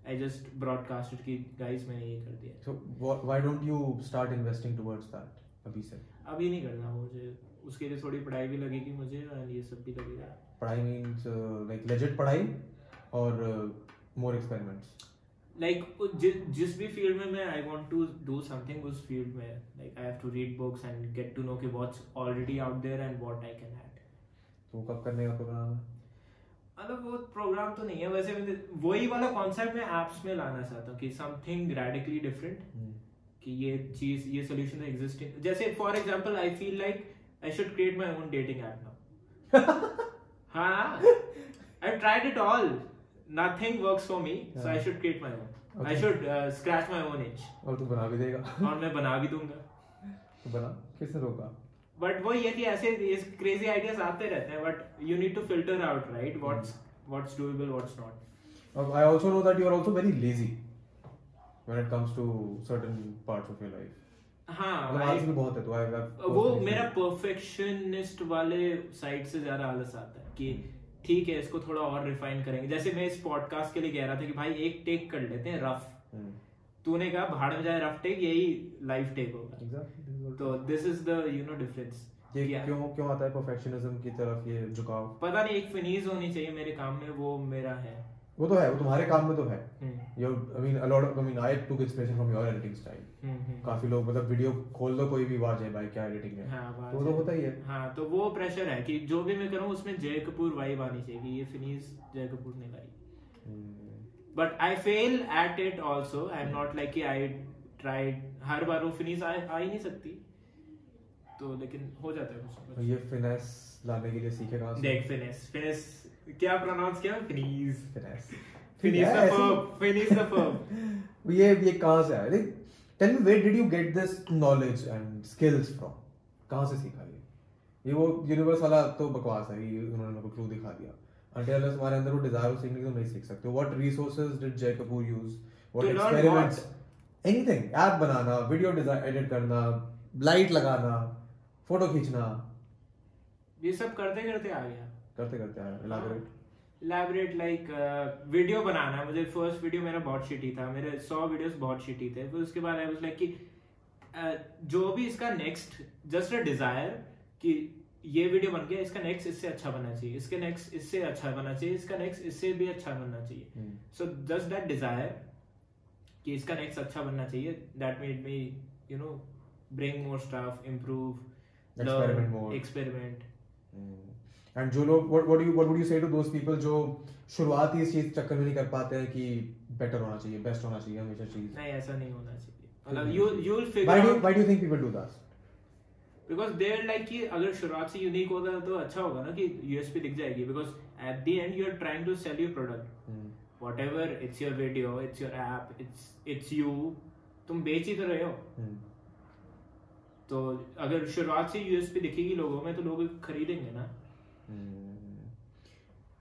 आई जस्ट ब्रॉडकास्टेड कि गाइस मैंने ये कर दिया। So why don't you start investing towards that अभी से। अभी नहीं करना मुझे उसके लिए थोड़ी पढ़ाई भी लगेगी मुझे और ये सब भी लगेगा। पढ़ाई मींस लाइक लेजिट पढ़ाई और मोर एक्सपेरिमेंट्स लाइक जिस जिस भी फ़ील्ड में मैं I want to do something उस फ़ील्ड में like I have to read books and get to know कि what's already out there and what I can add तो कब करने का प्रोग्राम है? मतलब वो प्रोग्राम तो नहीं है वैसे वही वाला कॉन्सेप्ट मैं एप्स में लाना चाहता हूँ कि समथिंग रेडिकली डिफरेंट कि ये चीज़ ये सोल्यूशन एग्जिस्टिंग जैसे for example I feel like I should create my own dating app now हाँ I tried it all works for me so I should create my own I Okay. Should scratch my own edge और तू बना भी देगा। और मैं बना भी दूँगा। तो बना किसने रोका? बट वही है कि ऐसे क्रेजी आइडियाज़ आते रहते हैं but you need to filter out right what's what's doable what's not Uh, I also know that you are also very lazy when it comes to certain parts of your life. हाँ मतलब I- आलस भी बहुत है तो I- I've वो मेरा परफेक्शनिस्ट वाले साइड से ज़्यादा आलस आता है कि ठीक है इसको थोड़ा और रिफाइन करेंगे। जैसे मैं इस पॉडकास्ट के लिए कह रहा था कि भाई एक टेक कर लेते हैं रफ हम्म, तूने कहा भाड़ में जाए रफ टेक यही लाइफ टेक होगा। तो this is the you know difference ये क्यों क्यों आता है परफेक्शनिज्म की तरफ़ ये झुकाव? पता नहीं एक फिनीज होनी चाहिए मेरे काम में वो मेरा है। वो तो है वो तुम्हारे काम में तो है। Your I mean a lot of I mean I took inspiration from your editing style. काफ़ी लोग मतलब वीडियो खोल दो कोई भी वाज है भाई क्या एडिटिंग है? हाँ, तो वो तो होता ही है। हाँ तो वो प्रेशर है कि जो भी मैं करूँ उसमें जय कपूर वाइब आनी चाहिए कि ये फिनीज जय कपूर ने लाई but I fail at it also I am not like कि आई ट्राइड हर बार वो फिनीज आ, ही नहीं सकती। तो लेकिन हो जाता है कुछ। ये फिनेस लाने के लिए सीखे कहाँ से? देख फिनिश फिनिश क्या प्रोनाउंस किया? Finesse finesse finish the verb. Finish the verb. *laughs* ये ये कहाँ से आया? Like tell me where did you get this knowledge and skills from कहाँ से सीखा ये? ये वो यूनिवर्स वाला तो बकवास है ये उन्होंने मेरे को क्लू दिखा दिया। Until तुम्हारे अंदर वो डिज़ायर हो सीखने की तुम नहीं सीख सकते what resources did Jay Kapoor use what experiments anything app banana video design edit करना लाइट लगाना फ़ोटो खींचना। ये सब करते करते आ गया। करते करते आया elaborate elaborate लाइक वीडियो बनाना। मुझे फ़र्स्ट वीडियो मेरा बहुत शिटी था। मेरे सौ वीडियोस बहुत शिटी थे। फिर उसके बाद आई वाज लाइक कि uh, जो भी इसका नेक्स्ट जस्ट अ डिज़ायर कि ये वीडियो बन गया इसका नेक्स्ट इससे अच्छा बनना चाहिए। इसके नेक्स्ट इससे अच्छा बनना चाहिए। इसका नेक्स्ट इससे भी अच्छा बनना चाहिए. सो जस्ट दैट डिज़ायर कि इसका नेक्स्ट अच्छा बनना चाहिए। That made me you know bring more stuff improve. Experiment and जो लोग what what you what would you say to those people जो शुरुआत ही इस चीज़ चक्कर में नहीं कर पाते हैं कि बेटर होना चाहिए बेस्ट होना चाहिए हमेशा चीज़? नहीं ऐसा नहीं होना चाहिए। मतलब you you will figure why do why do think people do that because there like कि अगर शुरुआत से यूनिक होता तो अच्छा होगा ना कि यूएसपी दिख जाएगी। Because at the end you are trying to sell your product whatever it's your video it's your app it's it's you तुम बेच ही तो रहे हो। तो अगर शुरुआत से यूएसपी दिखेगी लोगों में तो लोग खरीदेंगे ना।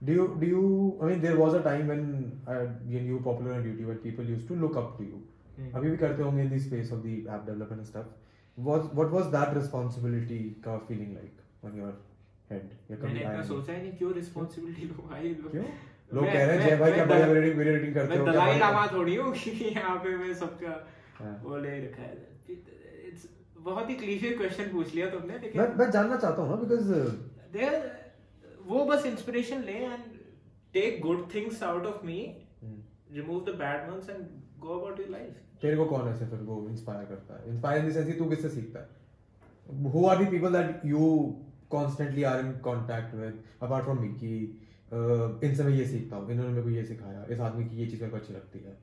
Do you do you I mean there was a time when uh, you were popular on YouTube and people used to look up to you. Hmm. अभी भी करते होंगे in the space of the app development and stuff. What what was that responsibility का feeling like on your head? कभी मैंने इतना? सोचा ही नहीं क्यों रिस्पॉन्सिबिलिटी लो भाई लो क्यों? लोग कह रहे हैं जय भाई क्या दल- बढ़िया वीडियो वीडियो एडिटिंग करते हो क्या दलाई लामा थोड़ी हूँ कि यहाँ पे मैं सबका हाँ। वो ले रखा है It's बहुत ही क्लीशे क्वेश्चन पूछ लिया तुमने लेकिन मैं मैं जानना चाहता हूँ ना बिकॉज़ There, वो बस इंस्पिरेशन ले and take good things out of me remove the bad ones and go about your life तेरे को कौन ऐसे फिर वो इंस्पायर करता है? इंस्पायर इन द सेंस तू किससे सीखता है? Who are the people that you constantly are in contact with apart from me कि इनसे मैं ये सीखता हूँ इन्होंने मेरे को ये सिखाया इस आदमी की ये चीज़ मेरे को अच्छी लगती है।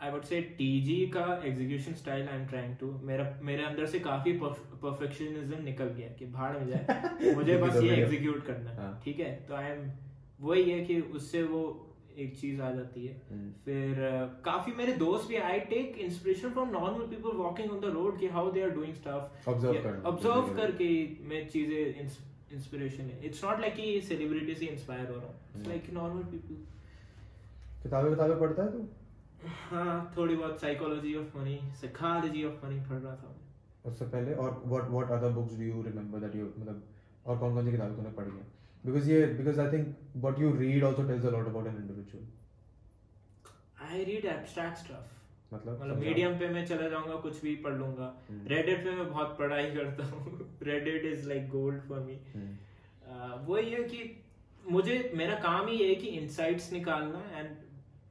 आई वुड से टीजी का execution style I am trying to मेरा मेरे अंदर से काफ़ी परफेक्शनिज्म निकल गया कि भाड़ में जाए। *laughs* मुझे बस ये एग्जीक्यूट करना है हाँ। ठीक है? तो आई एम वही है कि उससे वो एक चीज़ आ जाती है। हम्म। फिर काफ़ी मेरे दोस्त भी I take inspiration from normal people walking on the road कि how they are doing stuff observe करके मैं चीज़ें इंस्पिरेशन है इट्स नॉट लाइक कि सेलिब्रिटी से इंस्पायर हो रहा हूँ। इट्स। लाइक नॉर्मल पीपल किताबें किताबें पढ़ता है तू? हाँ थोड़ी बहुत psychology of money psychology of money पढ़ रहा था उससे पहले और what what other books do you remember that you मतलब और कौन कौन सी किताबें तूने पढ़ी हैं? बिकॉज़ ये because I think what you read also tells a lot about an individual I read abstract stuff मतलब मतलब मीडियम पे मैं चला जाऊँगा कुछ भी पढ़ लूँगा। हम्म। रेडिट पे मैं बहुत पढ़ाई करता हूँ। Reddit is like gold for me hmm. वही है कि मुझे मेरा काम ही है कि इंसाइट्स निकालना एंड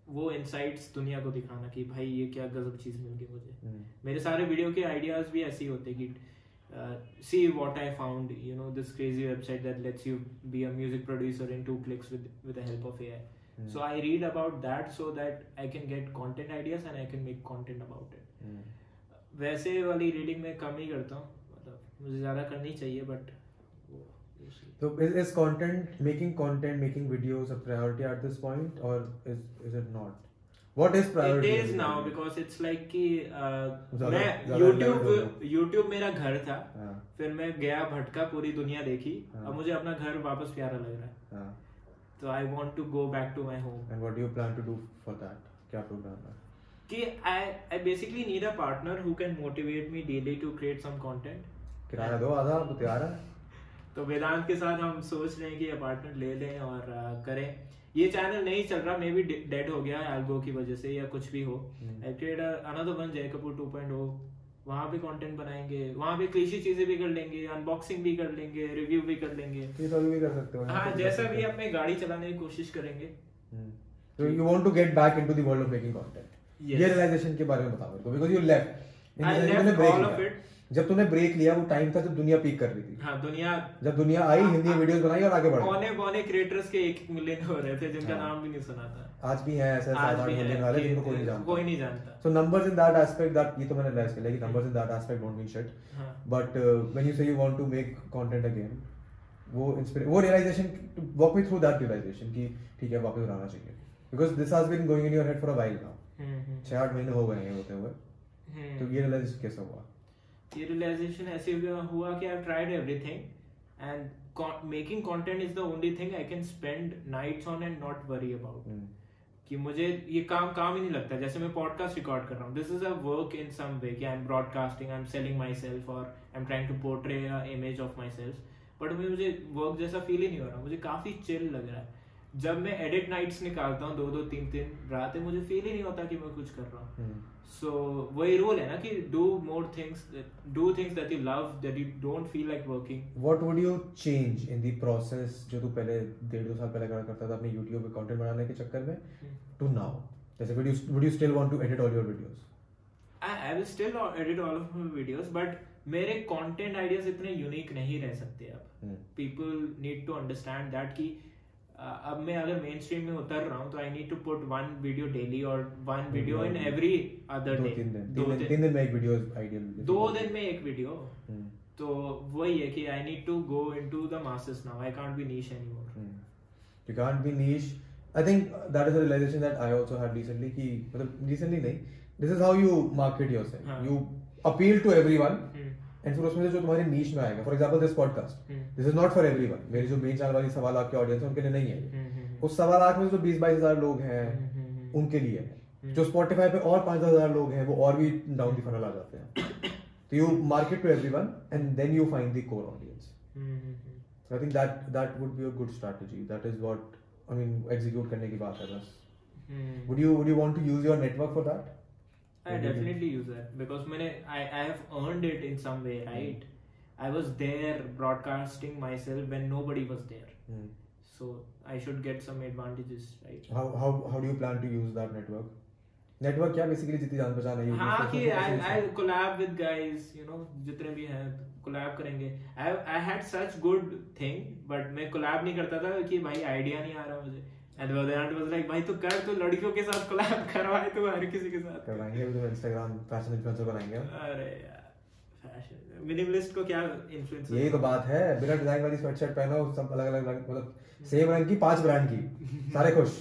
वो इंसाइट्स दुनिया को दिखाना कि भाई ये क्या गजब चीज़ मिल गई मुझे हम्म। मेरे सारे वीडियो के आइडियाज़ भी ऐसे ही होते कि see what I found you know this crazy website that lets you be a music producer in two clicks with with the help of AI so i read about that so that i can get content ideas and i can make content about it hmm. वैसे वाली रीडिंग मैं कम ही करता हूँ मतलब मुझे ज़्यादा करनी चाहिए but So is, is content making content making videos a priority at this point or is is it not? What is it priority? Is now because it's like कि uh, मैं YouTube YouTube मेरा घर था हाँ, फिर मैं गया भटका पूरी दुनिया देखी हाँ। अब मुझे अपना घर वापस प्यारा लग रहा है हाँ. तो I want to go back to my home And what do you plan to do for that? क्या प्रोग्राम है? कि I I basically need a partner who can motivate me daily to create some content किराया दो आधा तो तैयार है तो वेदांत के साथ हम सोच रहे हैं कि अपार्टमेंट ले लें और करें ये चैनल नहीं चल रहा मे बी डेड हो गया एल्गो की वजह से या कुछ भी हो हम्म। आई अनदर वन जय कपूर 2.0 वहाँ पे कंटेंट बनाएँगे वहाँ पे क्लीशी चीज़ें भी कर लेंगे अनबॉक्सिंग भी कर लेंगे रिव्यू भी कर लेंगे भी कर सकते हो हाँ जैसा भी अपने गाड़ी चलाने की कोशिश करेंगे हो। तो you want to get back into the world of making content Yes. ये रियलाइजेशन के बारे में बताओ मेरे को because you left I left all of it. जब तूने ब्रेक लिया वो टाइम था जब दुनिया पीक कर रही थी। हाँ, दुनिया जब दुनिया आई हाँ, हिंदी हाँ। वीडियोस बनाई और आगे बढ़ कौने कौने क्रिएटर्स के एक मिलियन तो हो रहे थे जिनका हाँ। नाम भी नहीं सुना था। आज भी है ऐसे साधारण मिलियन वाले जिनको कोई नहीं तो जानता। कोई नहीं जानता। So numbers in that aspect that ये तो मैंने लेस के लेकिन numbers in that aspect don't mean shit but when you say you want to make content again वो वो realisation walk me through that realisation की ठीक है वापस उड़ाना चाहिए। Because this has been going in your head for a wild now छह आठ महीने हो गए हैं होते हुए। हम्म। तो ये रियलाइज़ कैसे हुआ? ये रियलाइजेशन ऐसे हुआ कि I tried everything and making content is the only thing I can spend nights on and not worry about कि मुझे ये काम काम ही नहीं लगता। जैसे मैं पॉडकास्ट रिकॉर्ड कर रहा हूँ। This is a work in some way कि I am broadcasting I am selling myself और I am trying to portray image of myself but मुझे वर्क जैसा फील ही नहीं हो रहा। मुझे काफ़ी चिल लग रहा है। जब मैं एडिट नाइट्स निकालता हूँ दो दो तीन तीन रातें मुझे फील ही नहीं होता कि मैं कुछ कर रहा हूँ। हम्म, सो वही रूल है ना कि do more things do things that you love that you don't feel like working What would you change in the process जो तू पहले डेढ़ दो साल पहले करा करता था अपने YouTube पे content बनाने के चक्कर में to now? जैसे would you would you still want to edit all your videos? I, I will still edit all of my videos but मेरे कंटेंट आइडियाज़ इतने यूनिक नहीं रह सकते अब। हम्म, people need to understand that कि अब मैं अगर मेन स्ट्रीम में उतर रहा हूँ तो I need to put one video daily और one video in every other day तीन दिन दो दिन में एक वीडियो आइडियल दो दिन में एक वीडियो हम्म, तो वही है कि I need to go into the masses now I can't be niche anymore. You can't be niche. I think that is a realization that I also had recently. कि मतलब recently नहीं. This is how you market yourself. हाँ. You appeal to hmm And फिर उसमें से जो तुम्हारे niche में आएगा. For example, this podcast. Hmm This is not for everyone. मेरी जो main channel वाली सवा लाख की audience है उनके लिए नहीं है. ये. हम्म हम्म उस सवा लाख में जो बीस बाईस हज़ार लोग हैं हम्म, हम्म, हम्म। उनके लिए है. हम्म। जो Spotify पे और पाँच दस हज़ार लोग हैं वो और भी डाउन दी फनल आ जाते हैं. तो you market to everyone and then you find the core audience. Hmm, hmm, hmm. So I think that that would be a good strategy. That is what I mean execute करने की बात है बस. हम्म। Would you would you want to use your network for that? I definitely use that because मैंने I I have earned it in some way, right? I was there broadcasting myself when nobody was there, Hmm. so I should get some advantages, right? How how how do you plan to use that network? Network क्या basically जितनी जान पहचान है हाँ कि I I'll collab with guys, you know, जितने भी हैं collab करेंगे. I I had such good thing, but मैं collab नहीं करता था कि भाई idea नहीं आ रहा मुझे. And Vedant was like, भाई तू कर तू लड़कियों के साथ collab करवाए तू हर किसी के साथ. करवाएँगे तो Instagram फ़ैशन इन्फ्लुएंसर बनाएँगे अरे यार मिनिमलिस्ट को क्या इन्फ्लुएंस यही तो बात है बिना डिज़ाइन वाली स्वेटशर्ट पहनो सब अलग अलग मतलब सेम रंग की पाँच ब्रांड की सारे खुश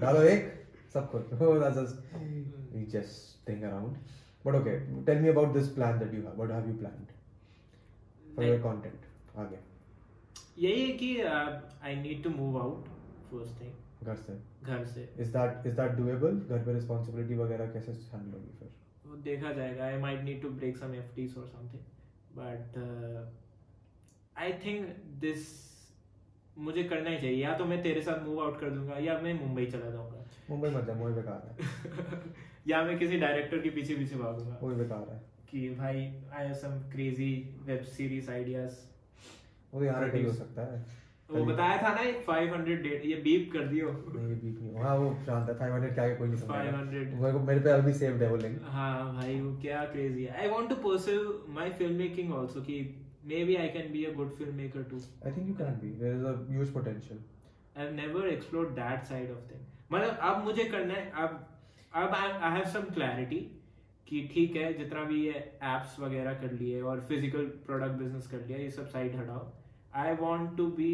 डालो एक सब खुश that's just we just think around. But okay tell me about this plan that you have. What have you planned for your content? आगे यही है कि I need to move out first thing घर से। घर से। Is that is that doable? घर पे रिस्पांसिबिलिटी वगैरह कैसे हैंडल होगी फिर? वो देखा जाएगा। I might need to break some FDs और something but I think this मुझे करना ही चाहिए। या तो मैं तेरे साथ मूव आउट कर दूँगा या मैं मुंबई चला जाऊँगा। मुंबई मत जा मुंबई बेकार है। *laughs* या मैं किसी डायरेक्टर के पीछे पीछे भागूँगा। वो बेकार है। कि भाई I have some crazy web series ideas वो तो यहाँ हो सकता है। वो बताया था ना एक 500 डेट ये बीप कर दियो। नहीं ये बीप नहीं। हाँ वो शांत है 500 क्या है कोई नहीं समझेगा 500 मेरे को मेरे पे अभी सेव्ड है वो लिंक हाँ भाई वो क्या क्रेजी है। I want to pursue my film making also कि maybe I can be a good film maker too I think you can be. There is a huge potential. I have never explored that side of thing मतलब अब मुझे करना है अब अब आई हैव सम क्लैरिटी कि ठीक है जितना भी ये एप्स वगैरह कर लिए और फ़िज़िकल प्रोडक्ट बिज़नेस कर लिया ये सब साइड हटाओ। I want to be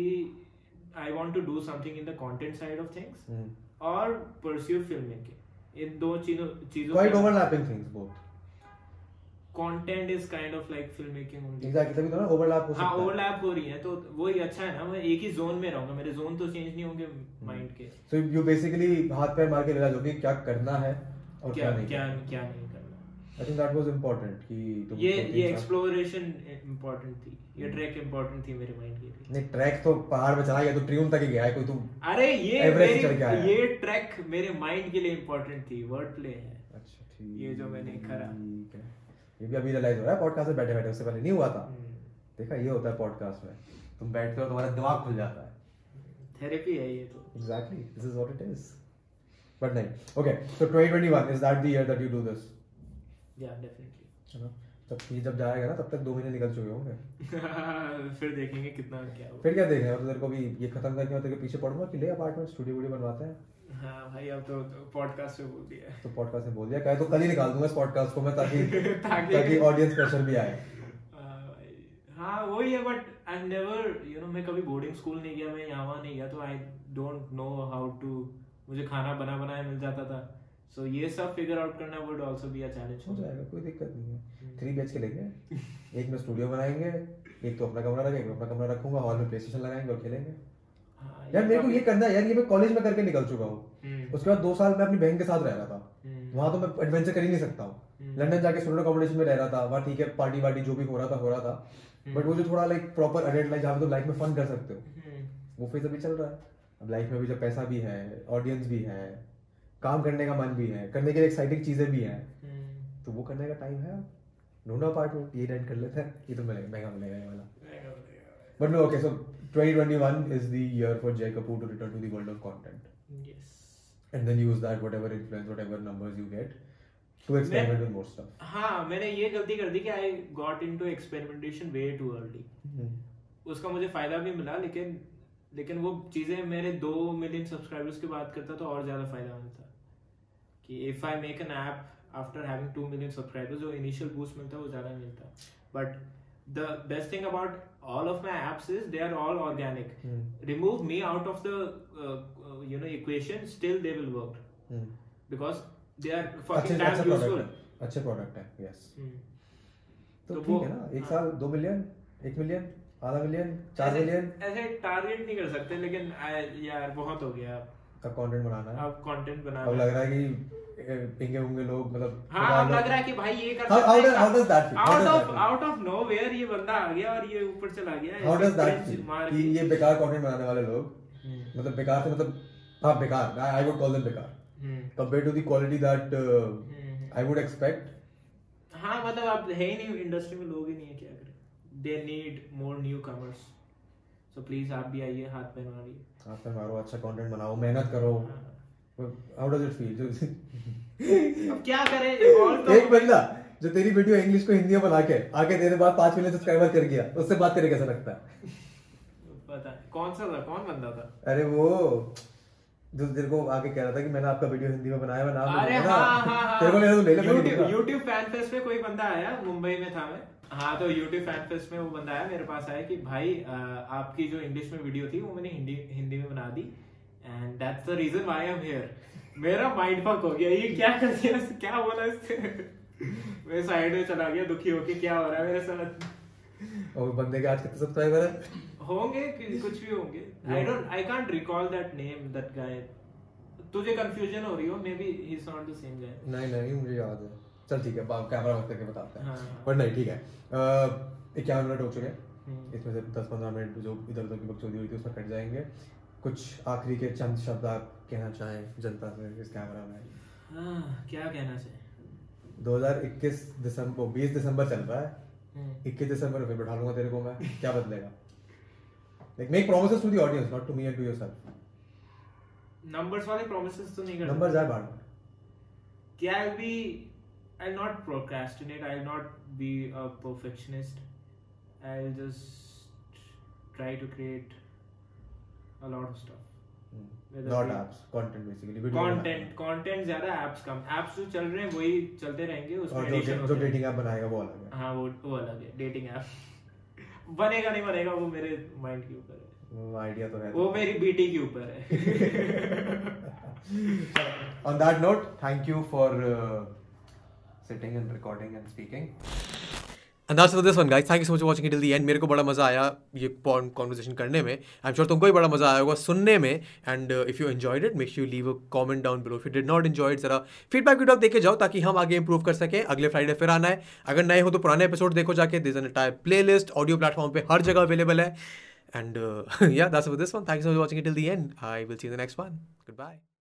I want to do something in the content side of things Mm. और परस्यू फ़िल्म मेकिंग इन दो चीज़ों चीज़ों overlapping things both. Content is kind of like film making only Exactly. तभी तो ना overlap हो हाँ सकता है. ओवरलैप हो रही है तो वही अच्छा है ना मैं एक ही जोन में रहूँगा मेरे जोन तो चेंज नहीं होंगे माइंड के So you basically हाथ पैर मार के रियलाइज़ हो क्या करना है और क्या क्या नहीं क्या. क्या नहीं करना I think that was important कि ये ये एक्सप्लोरेशन इम्पोर्टेंट थी ये ट्रैक इम्पोर्टेंट थी मेरे माइंड के लिए। नहीं ट्रैक तो पहाड़ पे चला गया तो ट्रियून तक ही गया है कोई तू अरे ये मेरी ये ट्रैक मेरे माइंड के लिए इम्पोर्टेंट थी वर्ड प्ले है। अच्छा ठीक ये जो मैंने करा। ठीक है। ये भी अभी रियलाइज़ हो रहा है पॉडकास्ट में बैठे बैठे उससे पहले नहीं हुआ था। हम्म। देखा ये होता है पॉडकास्ट में। तुम बैठते हो तुम्हारा दिमाग खुल जाता है। थेरेपी है ये तो। Exactly this is what it is but नहीं okay so 2021 is that the year that you do this या डेफिनेटली जब ये जब जाएगा ना तब तक दो महीने निकल चुके होंगे। *laughs* फिर देखेंगे कितना क्या फिर क्या देख रहे हो तो तेरे को भी ये खत्म करके मैं तेरे के पीछे पड़ूँगा कि ले अपार्टमेंट स्टूडियो वीडियो बनवाते हैं? हाँ भाई अब तो पॉडकास्ट में बोल दिया। तो पॉडकास्ट में बोल दिया कहे तो कल ही निकाल दूँगा इस पॉडकास्ट को मैं ताकि *laughs* ताकि- ऑडियंस प्रेशर भी आए। हाँ हाँ वही है but I never you know मैं कभी बोर्डिंग स्कूल नहीं गया मैं यहाँ वहाँ नहीं गया तो I don't know how to मुझे खाना बना बनाया मिल जाता था। सो ये सब फिगर आउट करना would also be a challenge हो जाएगा कोई दिक्कत नहीं है। थ्री बी के लेंगे। एक में स्टूडियो बनाएँगे एक तो अपना कमरा रखेंगे अपना कमरा रखूँगा हॉल में प्ले स्टेशन लगाएँगे और खेलेंगे। हाँ, यार मेरे को ये करना है। यार ये मैं कॉलेज में करके निकल चुका हूँ। हम्म, उसके बाद दो साल मैं अपनी बहन के साथ रह रहा था। हम्म, वहाँ तो मैं एडवेंचर कर ही नहीं सकता हूँ। लंदन जाके स्टूडेंट अकोमोडेशन में रह रहा था। वहाँ ठीक है पार्टी वार्टी जो भी हो रहा था हो रहा था। बट वो जो थोड़ा लाइक प्रॉपर अडल्ट लाइफ जहाँ तुम लाइफ में फन कर सकते हो। वो फ़ेज़ अभी चल रहा है। अब लाइफ में भी जब पैसा भी है ऑडियंस भी है काम करने का मन भी है करने के लिए एक्साइटिंग चीज़ें भी हैं। हम्म। तो वो करने का टाइम है। ढूंढो अपार्टमेंट ये रेंट कर लेते हैं। ये तो मिलेगा महँगा मिलेगा ये वाला। But no okay so 2021 is the year for Jay Kapoor to return to the world of content. Yes. and then use that whatever influence whatever numbers you get to experiment with more stuff. हाँ मैंने ये गलती कर दी कि I got into experimentation way too early उसका मुझे फ़ायदा भी मिला लेकिन लेकिन वो चीज़ें मेरे दो मिलियन सब्सक्राइबर्स की बात करता तो और ज़्यादा फ़ायदा मिलता। कि if I make an app after having two million subscribers जो इनिशियल बूस्ट मिलता है वो ज़्यादा मिलता but the best thing about all of my apps is they are all organic Hmm. remove me out of the uh, uh, you know equation still they will work Hmm. because they are अच्छे fucking damn प्रोडक्ट useful है अच्छे प्रोडक्ट है यस. तो ठीक है ना एक हाँ। साल दो मिलियन एक मिलियन आधा मिलियन चार मिलियन ऐसे टारगेट नहीं कर सकते लेकिन यार बहुत हो गया का कंटेंट बनाना है। अब कंटेंट बना अब लग रहा है कि पिंगे होंगे लोग मतलब हाँ अब लग। रहा है कि भाई ये कर how does- how does that out of out of nowhere ये बंदा आ गया और ये ऊपर चला गया हाउ डज दैट कि ये बेकार कंटेंट बनाने वाले लोग हम्म, मतलब बेकार से मतलब हाँ बेकार आई वुड कॉल देम बेकार। Compare to the quality that. I would expect हाँ मतलब अब है ही नहीं इंडस्ट्री में लोग ही नहीं है क्या करें? They need more newcomers so please आप भी आइए हाथ पैर मारिए। आप पे मारो अच्छा कंटेंट बनाओ मेहनत करो। हाउ डज इट फील जो अब क्या करें? तो एक बंदा जो तेरी वीडियो इंग्लिश को हिंदी में बना के आके तेरे बाद पाँच मिलियन सब्सक्राइबर कर गया उससे बात करे कैसा लगता है? पता कौन सा था? कौन बंदा था? अरे वो जो तेरे को आके कह रहा था कि मैंने आपका वीडियो हिंदी में बनाया मैं नाम अरे लूँगा हाँ। हाँ हाँ। तेरे को तो ले ले YouTube YouTube फ़ैन फेस्ट में कोई बंदा आया? मुंबई में था मैं? हाँ तो YouTube फ़ैन फेस्ट में वो बंदा आया मेरे पास आया कि भाई आ, आपकी जो इंग्लिश में वीडियो थी वो मैंने हिंदी हिंदी में बना दी। And that's the reason why I am here मेरा माइंड फक हो गया। ये क्या कर दिया? क्या बोला इसने? मैं साइड में चला गया दुखी होके क्या हो रहा है मेरे साथ? और बंदे के आज कितने सब्सक्राइबर है? होंगे कुछ भी होंगे। I don't I can't recall that name that guy तुझे कंफ्यूजन हो रही हो? Maybe he is not the same guy नहीं नहीं मुझे याद है। चल ठीक है कैमरा बंद करके बताते हैं। हाँ, हाँ। पर नहीं ठीक है। इक्यावन मिनट हो चुके हैं। हम्म। इसमें से दस पंद्रह मिनट जो इधर उधर की बकचोदी हुई थी उसमें कट जाएँगे। कुछ आखिरी के चंद शब्द आप कहना चाहें जनता से इस कैमरा में? हाँ, क्या कहना चाहिए 2021 दिसंबर 20 दिसंबर चल रहा है। हम्म। 21 दिसंबर में फिर बैठा लूँगा तेरे को मैं। क्या बदलेगा? Like make promises to the audience not to me and to yourself numbers वाले प्रोमिसेस तो नहीं कर नंबर जाए बाहर कि I be I not procrastinate I not be a perfectionist I just try to create a lot of stuff Whether not we- apps content basically content content ज़्यादा एप्स कम. एप्स जो चल रहे हैं वही चलते रहेंगे उसमें और जो जो डेटिंग ऐप बनाएगा वो अलग है। हाँ वो वो अलग है डेटिंग ऐप बनेगा नहीं बनेगा वो मेरे माइंड के ऊपर है। आइडिया तो है वो मेरी बीटी के ऊपर है। *laughs* On that note, thank you for uh, sitting and recording and speaking. And that's for this one, guys. Thank you so much for watching it till the end. मेरे को बड़ा मज़ा आया ये कॉन्वर्सेशन करने में. आई एम श्योर तुमको भी बड़ा मज़ा आया होगा सुनने में. And if you enjoyed it make you leave a comment down below if you did not enjoy it जरा फीडबैक वीडियो देखे जाओ ताकि हम आगे इंप्रूव कर सकें. अगले फ्राइडे फिर आना है. अगर नए हो तो पुराने एपिसोड देखो जाके. This an type playlist audio platform पे हर जगह अवेलेबल है. And yeah that's this one thank you so much watching till the end I will see the next one goodbye